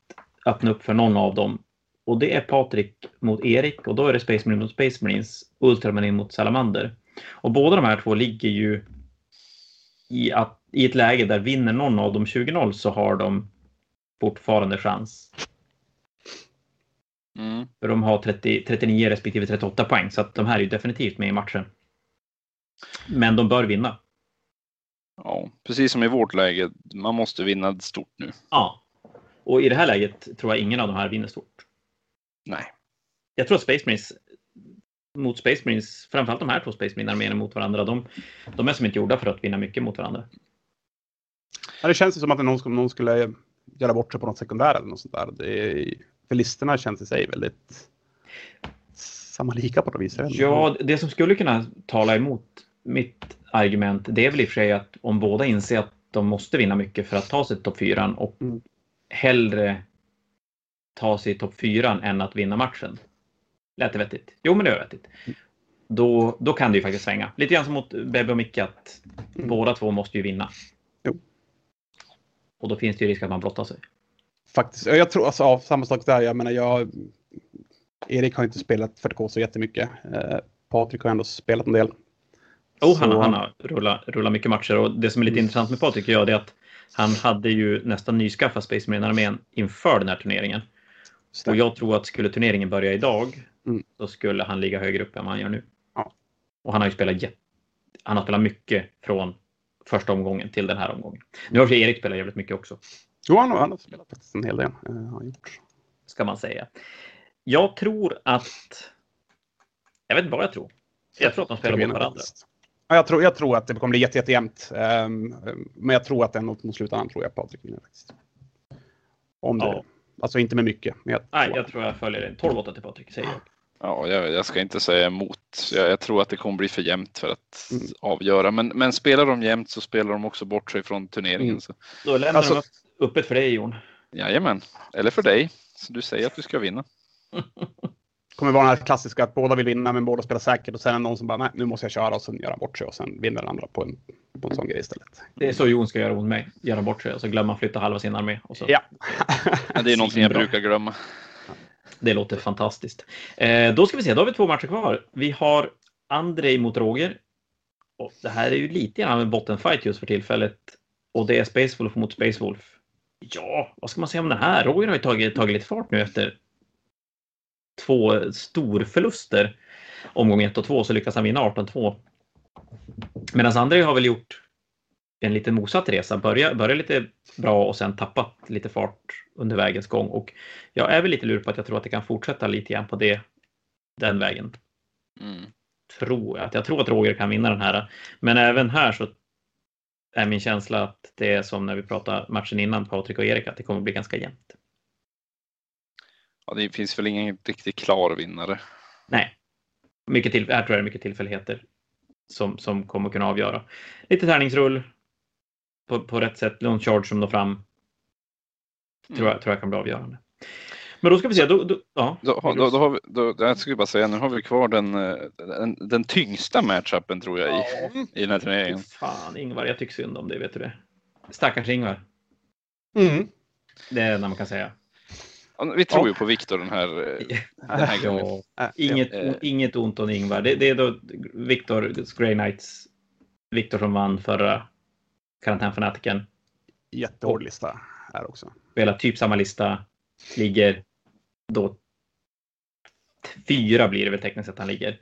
öppna upp för någon av dem. Och det är Patrik mot Erik och då är det Space Marine mot Space Marines, Ultramarine mot Salamander. Och båda de här två ligger ju i, att, i ett läge där vinner någon av dem 20-0 så har de fortfarande chans. Mm. För de har 30, 39 respektive 38 poäng, så att de här är ju definitivt med i matchen. Men de bör vinna. Ja, precis som i vårt läge. Man måste vinna stort nu. Ja. Och i det här läget tror jag ingen av de här vinner stort. Nej. Jag tror att Space Marines mot Space Marines, framförallt de här två Space Marine-arméerna mot varandra, de, de är som inte gjorda för att vinna mycket mot varandra. Ja, det känns ju som att någon skulle, någon skulle göra bort sig på något sekundär eller något sånt där. Det är, för listorna känns i sig väldigt samma lika på något vis. Ja, det som skulle kunna tala emot mitt argument, det är väl i och för sig att om båda inser att de måste vinna mycket för att ta sig till topp fyran och Mm. hellre ta sig till topp fyran än att vinna matchen. Lät det vettigt? Jo, men det är vettigt. Då, då kan det ju faktiskt svänga. Lite grann som mot Bebbe och Micke att Mm. båda två måste ju vinna. Jo. Och då finns det ju risk att man blottar sig. Faktiskt. Ja, Jag tror alltså, ja, samma sak där. Jag menar, jag... Erik har inte spelat 40K så jättemycket. Eh, Patrik har ändå spelat en del. Oh, han, Så- han har rullat, rullat mycket matcher och det som är lite Mm. intressant med Patrik tycker jag det är att han hade ju nästan nyskaffat Space Marine-armén inför den här turneringen. Och jag tror att skulle turneringen börja idag, Mm. då skulle han ligga högre upp än vad han gör nu. Ja. Och han har ju spelat. Han har spelat mycket från första omgången till den här omgången. Nu har för Erik spelat jävligt mycket också, Jo, han, har- han har spelat faktiskt en hel del. eh, har gjort. ska man säga. Jag tror att... Jag vet inte vad jag tror. Jag tror att de spelar mot varandra. Ja, jag, tror, jag tror att det kommer bli jätte, jättejämnt. Um, men jag tror att den mot slutändan tror jag Patrik vinner faktiskt. Om det. Ja. Alltså inte med mycket. Men jag Nej, tror jag tror jag följer det. 12-8 till Patrik, säger jag. Ja, jag, jag ska inte säga emot. Jag, jag tror att det kommer bli för jämnt för att Mm. avgöra. Men, men spelar de jämnt så spelar de också bort sig från turneringen. Mm. Så, Då lämnar Alltså- de upp- öppet för dig, Jon. jajamän, eller för dig. Så du säger att du ska vinna. kommer vara den här klassiska att båda vill vinna men båda spelar säkert och sen är det någon som bara nej nu måste jag köra och sen göra bort sig och sen vinner den andra på en, på en sån grej istället. Det är så Jon ska göra mot mig. Göra bort sig och så glömma flytta halva sin armé. Och så. Ja. Men det är någonting jag brukar glömma. Det låter fantastiskt. Eh, då ska vi se, då har vi två matcher kvar. Vi har Andrei mot Roger. Och det här är ju lite grann en bottenfight just för tillfället. Och det är Space Wolf mot Space Wolf. Ja, vad ska man säga om den här? Roger har ju tagit, tagit lite fart nu efter två storförluster. Omgång 1 och 2 så lyckas han vinna 18-2. Medan Andrei har väl gjort en lite motsatt resa. Börja, börja lite bra och sen tappat lite fart under vägens gång. Och jag är väl lite lur på att jag tror att det kan fortsätta lite grann på det, den vägen. Mm. Tror jag. Jag tror att Roger kan vinna den här. Men även här så är min känsla att det är som när vi pratade matchen innan, Patrik och Erik, att det kommer bli ganska jämnt. Ja, det finns väl ingen riktigt klar vinnare. Nej, mycket till, här tror jag det är mycket tillfälligheter som, som kommer kunna avgöra. Lite tärningsrull på, på rätt sätt, någon charge som når fram. Tror, jag, tror jag kan bli avgörande. Men då ska vi se. Då, då, ja. Då, då, då har vi, då, jag skulle bara säga, nu har vi kvar den, den, den tyngsta matchupen tror jag i, i den här turneringen. Fan Ingvar, jag tycker synd om det, vet du det? Stackars Ingvar. Mm. Det är när man kan säga. Vi tror Ja. ju på Viktor den här, den här gången. Ja, inget, Eh. inget ont om Ingvar. Det, det är då Viktor, Grey Knights, Viktor som vann förra karantänfanatiken. Jättehård lista här också. Spelar typ samma lista. Ligger då fyra blir det väl tekniskt sett han ligger.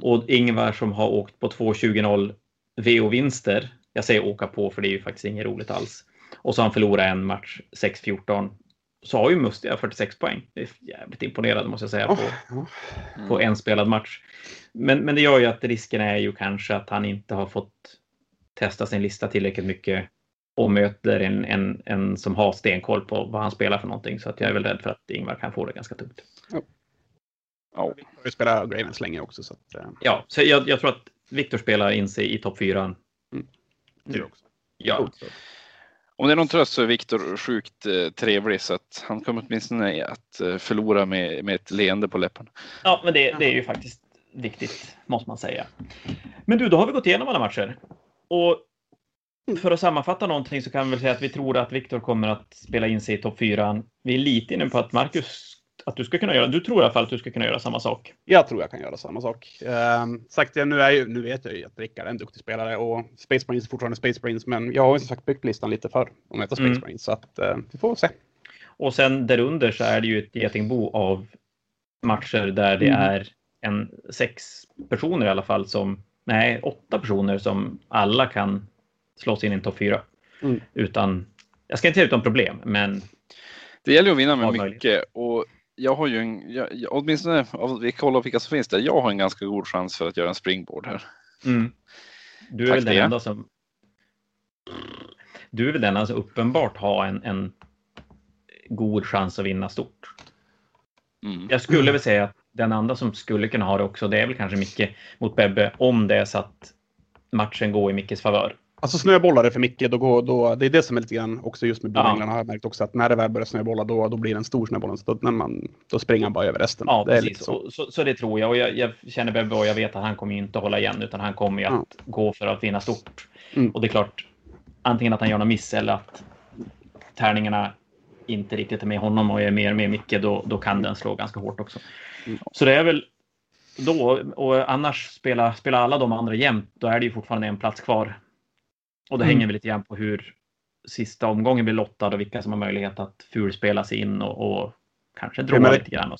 Och Ingvar som har åkt på 2.20.0 VO-vinster. Jag säger åka på för det är ju faktiskt inget roligt alls. Och så har han förlorat en match 6-14. Så har ju Mustiga 46 poäng. Det är jävligt imponerande måste jag säga på, Ja. på en spelad match. Men, men det gör ju att risken är ju kanske att han inte har fått testa sin lista tillräckligt mycket och möter en, en, en som har stenkoll på vad han spelar för någonting. Så att jag är väl rädd för att Ingvar kan få det ganska tungt. Ja. Har ju spelat Gravens länge också så att, eh, Ja, så jag, jag tror att Viktor spelar in sig i topp fyra. det är också. Ja, om det är någon tröst så är Viktor sjukt eh, trevlig så att han kommer åtminstone att eh, förlora med, med ett leende på läpparna. ja men det, det är ju faktiskt viktigt, måste man säga. Men du, då har vi gått igenom alla matcher. Och för att sammanfatta någonting så kan vi väl säga att vi tror att Viktor kommer att spela in sig i topp fyran. Vi är lite inne på att Marcus, att du ska kunna göra, du tror i alla fall att du ska kunna göra samma sak. Jag tror jag kan göra samma sak. Um, sagt, jag, nu, är ju, nu vet jag ju att Rickard är en duktig spelare och Space Marines är fortfarande Space Marines, men jag har ju som sagt byggt listan lite för att möta Space Mm. Marines, så att eh, vi får se. Och sen därunder så är det ju ett getingbo av matcher där det Mm. är en sex personer i alla fall som, nej, åtta personer som alla kan slå sig in i en topp fyra. Mm. Utan, jag ska inte säga utan problem, men Det gäller ju att vinna med mycket och jag har ju en, jag, jag, åtminstone om vi kollar vilka som finns där, jag har en ganska god chans för att göra en springboard här. mm. du är Tack väl den enda som du är väl den enda som uppenbart har en, en god chans att vinna stort. Mm. Jag skulle väl säga att den andra som skulle kunna ha det också, det är väl kanske Micke mot Bebbe, om det är så att matchen går i Mickes favör. Alltså snöbollar det för mycket, då går, då, det är det som är lite grann också just med Ja. Blåänglarna har jag märkt också att när det väl börjar snöbolla då, då blir det en stor snöboll. Så då, när man, då springer han bara över resten. Ja, det är precis. så. Så. Så, det tror jag. Och jag, jag känner Bebbe och jag vet att han kommer inte hålla igen, utan han kommer ju att gå för att vinna stort. Mm. Och det är klart, antingen att han gör någon miss eller att tärningarna inte riktigt är med honom och är mer med Micke, då, då kan den slå ganska hårt också. Mm. Så det är väl då, och annars spelar spela alla de andra jämnt, då är det ju fortfarande en plats kvar. Och det Mm. hänger väl lite grann på hur sista omgången blir lottad och vilka som har möjlighet att fulspela sig in och, och kanske dra men- lite grann. Och,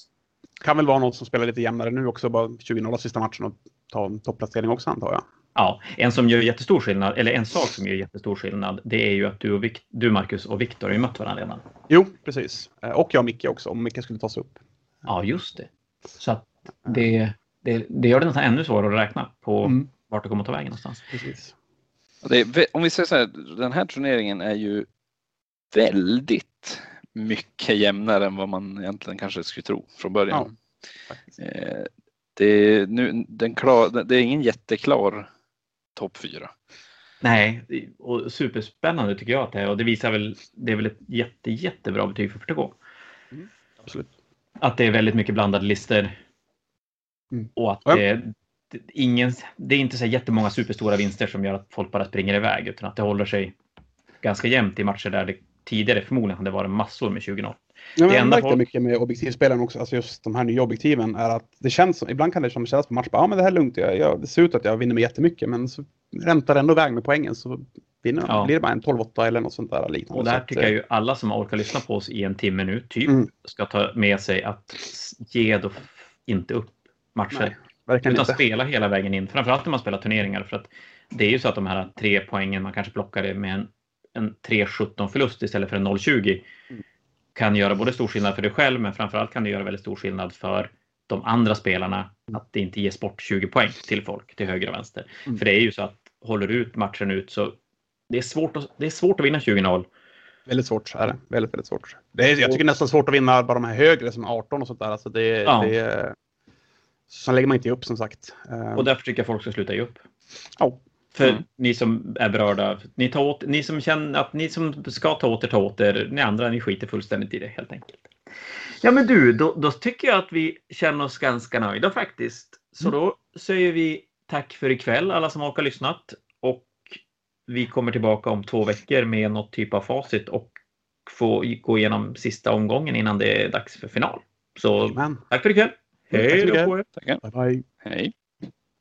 Kan väl vara någon som spelar lite jämnare nu också, bara 20-0 sista matchen och ta en topplacering också antar jag. ja, en som gör jättestor skillnad, eller en sak som gör jättestor skillnad, det är ju att du, och Vic, du Marcus och Viktor har ju mött varandra redan. Jo, precis. Eh, Och jag och Micke också, om Micke skulle tas upp. Ja, just det. Så att det, det, det gör det nästan ännu svårare att räkna på Mm. vart det kommer att ta vägen någonstans. Precis. Är, om vi säger så här, den här turneringen är ju väldigt mycket jämnare än vad man egentligen kanske skulle tro från början. Faktiskt. Eh, det, är nu, den klar, det är ingen jätteklar topp fyra. Nej, och superspännande tycker jag att det är och det visar väl, det är väl ett jätte, jättebra betyg för 40K. Absolut. Att det är väldigt mycket blandade listor. Mm. Och att Ja. det, det, ingen, det är inte så jättemånga superstora vinster som gör att folk bara springer iväg utan att det håller sig ganska jämnt i matcher där det tidigare förmodligen hade varit massor med 20-0. Ja, Det enda folk- mycket med objektivspelen också, alltså just de här nya objektiven, är att det känns som, ibland kan det som kännas på match, ja men det här är lugnt, jag, jag, det ser ut att jag vinner med jättemycket, men så räntar det ändå iväg med poängen så vinner. Ja. blir det bara en 12-8 eller något sånt där liknande. Och Så där att, tycker eh, jag ju alla som orkar lyssna på oss i en timme nu typ Mm. ska ta med sig att ge då inte upp matcher. Nej, verkligen Utan inte. spela hela vägen in. Framförallt när man spelar turneringar. För att det är ju så att de här tre poängen man kanske plockade med en, en 3-17 förlust istället för en 0-20 Mm. kan göra både stor skillnad för dig själv men framförallt kan det göra väldigt stor skillnad för de andra spelarna att det inte ges bort 20 poäng till folk till höger och vänster. Mm. För det är ju så att håller du ut matchen ut så det är svårt att, det är svårt att vinna 20-0. Väldigt svårt är det. Väldigt, väldigt svårt. Det är, jag tycker nästan svårt att vinna bara de här högre som 18 och sånt där. Alltså det, Ja. det, sen lägger man inte upp som sagt. Eh, Och därför tycker jag folk ska sluta ge upp. Ja. För Mm. ni som är berörda, ni, tar åt, ni som känner att ni som ska ta åt er, ta åt er. Ni andra, ni skiter fullständigt i det helt enkelt. Ja men du, då, då tycker jag att vi känner oss ganska nöjda faktiskt. Så Mm. då säger vi tack för ikväll alla som har lyssnat. Och vi kommer tillbaka om två veckor med något typ av facit och få gå igenom sista omgången innan det är dags för final. Så Men, tack för ikväll. Hej då på er. Tackar. bye bye. Hej.